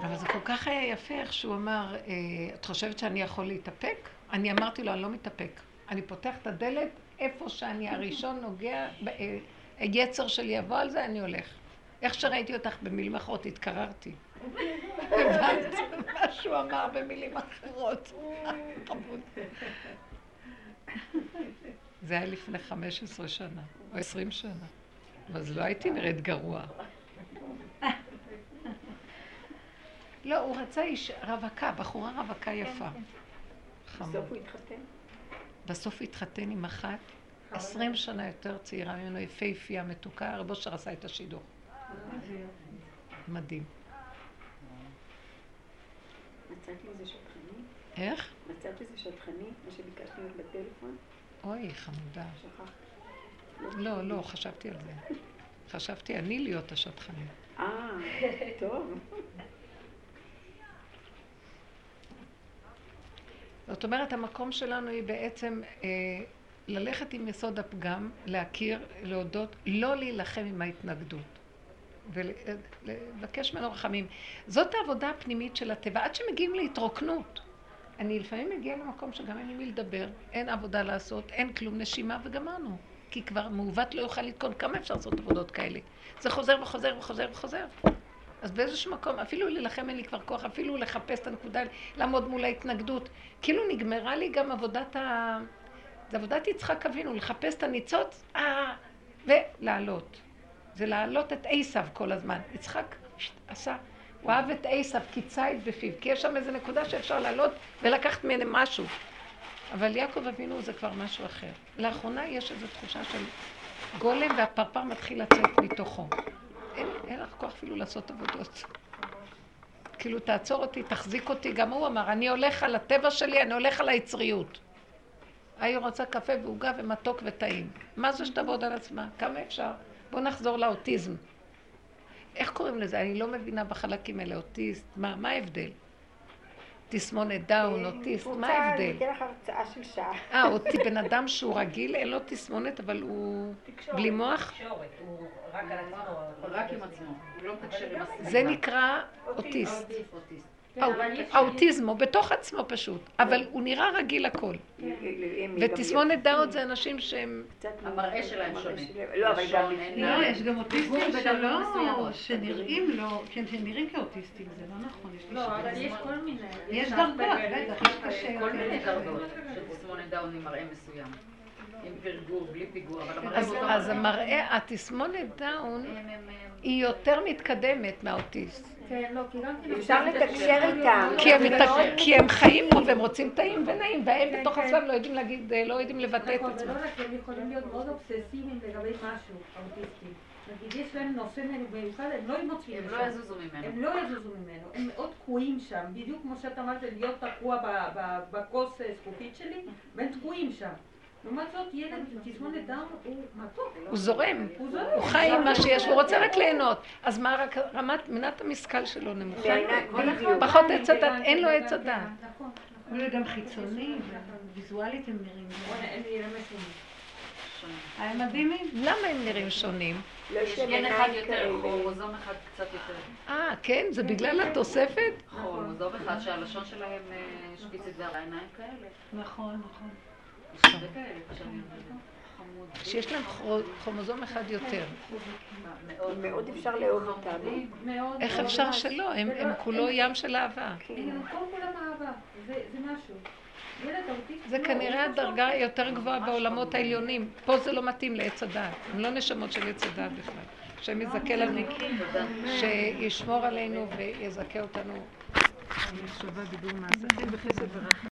אבל זה כל כך היה יפה איך שהוא אמר, אה, את חושבת שאני יכול להתאפק? אני אמרתי לו, אני לא מתאפק. אני פותח את הדלת, איפה שאני הראשון נוגע, אה, היצר שלי יבוא על זה, אני הולך. איך שראיתי אותך במילים אחרות, התקררתי. הבנת מה שהוא אמר במילים אחרות. זה היה לפני 15 שנה, או 20 שנה. אז לא הייתי נראית גרוע. לא, הוא רצה איש רווקה, בחורה רווקה כן, יפה. כן. בסוף הוא התחתן? בסוף הוא התחתן עם אחת, עשרים שנה יותר צעירה ממנו, יפהפייה, מתוקה, רבו אושר עשה את השידור. מדהים. מצאת לי איזה שטחני? איך? מצאת איזה שטחני? מה שביקשתי ממך בטלפון? אוי, חמודה. שכחת. לא, לא, חשבתי על זה. חשבתי אני להיות השטחנית. אה, טוב. זאת אומרת, המקום שלנו היא בעצם אה, ללכת עם יסוד הפגם, להכיר, להודות, לא להילחם עם ההתנגדות. ולבקש ממנו רחמים. זאת העבודה הפנימית של הטבע, עד שמגיעים להתרוקנות. אני לפעמים מגיעה למקום שגם אין לי מי לדבר, אין עבודה לעשות, אין כלום נשימה וגמרנו. כי כבר מעוות לא יוכל לתקון, כמה אפשר לעשות עבודות כאלה? זה חוזר וחוזר וחוזר וחוזר. אז באיזשהו מקום, אפילו להילחם אין לי כבר כוח, אפילו לחפש את הנקודה, לעמוד מול ההתנגדות. כאילו נגמרה לי גם עבודת ה... זה עבודת יצחק אבינו, לחפש את הניצוץ, אה, ולעלות. זה להעלות את עשיו כל הזמן. יצחק עשה, הוא אהב את עשיו כי ציד בפיו, כי יש שם איזו נקודה שאפשר לעלות ולקחת ממנו משהו. אבל יעקב אבינו זה כבר משהו אחר. לאחרונה יש איזו תחושה של גולם והפרפר מתחיל לצאת מתוכו. אין, אין לך כוח אפילו לעשות עבודות. כאילו, תעצור אותי, תחזיק אותי. גם הוא אמר, אני הולך על הטבע שלי, אני הולך על היצריות. היא רוצה קפה ועוגה ומתוק וטעים. מה זה שתעבוד על עצמה? כמה אפשר? בואו נחזור לאוטיזם. איך קוראים לזה? אני לא מבינה בחלקים האלה, אוטיסט. מה, מה ההבדל? תסמונת דאון, אוטיסט, מה ההבדל? אני אתן לך הרצאה של שעה. אה, אותי בן אדם שהוא רגיל, אין לו תסמונת, אבל הוא בלי מוח? תקשורת, הוא רק על עצמו. רק עם עצמו, לא מתקשר עם הסביבה. זה נקרא אוטיסט. האוטיזם הוא בתוך עצמו פשוט, אבל הוא נראה רגיל הכל. ותסמונת דאון זה אנשים שהם... המראה שלהם שונה. לא, אבל גם... לא, יש גם אוטיסטים שלא, שנראים לא, כן, שנראים כאוטיסטים, זה לא נכון. לא, אבל יש כל מיני. יש דרגות, בטח, יש קשה. כל מיני דרגות של תסמונת דאון עם מראה מסוים. עם פיגור, בלי פיגור, אבל המראה אז המראה, התסמונת דאון היא יותר מתקדמת מהאוטיסט. כן, לא, כאילו אפשר לתקשר איתם. כי הם חיים פה והם רוצים טעים ונעים, והם כן, בתוך כן. עצמם לא יודעים להגיד, לא יודעים לבטא את עצמם. נכון, ולא רק הם יכולים להיות מאוד אובססיביים לגבי משהו, האוטיסטים. נגיד יש להם נושא מיוחד, הם לא ימוצאים הם לא יזוזו ממנו. הם לא יזוזו ממנו, הם מאוד תקועים שם, בדיוק כמו שאת אמרת, להיות תקוע בכוס זכוכית שלי, והם תקועים שם. לעומת זאת, ילד עם תסמונת דאון הוא מתוק. הוא זורם, הוא חי עם מה שיש, הוא רוצה רק ליהנות. אז מה, רק רמת, מנת המשכל שלו נמוכה? בדיוק. פחות עץ הדת, אין לו עץ הדת. נכון. אבל זה גם חיצוני, ויזואלית הם נראים. הם מדהימים. למה הם נראים שונים? יש גן אחד יותר. כרומוזום אחד קצת יותר. אה, כן? זה בגלל התוספת? כרומוזום אחד שהלשון שלהם אה, שפיצית והעיניים כאלה. נכון, נכון. שיש להם כרו- כרומוזום אחד יותר. מאוד אפשר לאהוב אותם. איך. אפשר שלא? הם הם כולו ים של אהבה. הם כל כולם אהבה. זה כנראה הדרגה היותר גבוהה בעולמות העליונים. פה זה לא מתאים לעץ הדעת. הם לא נשמות של עץ הדעת בכלל. השם יזכה לנו, שישמור עלינו ויזכה אותנו.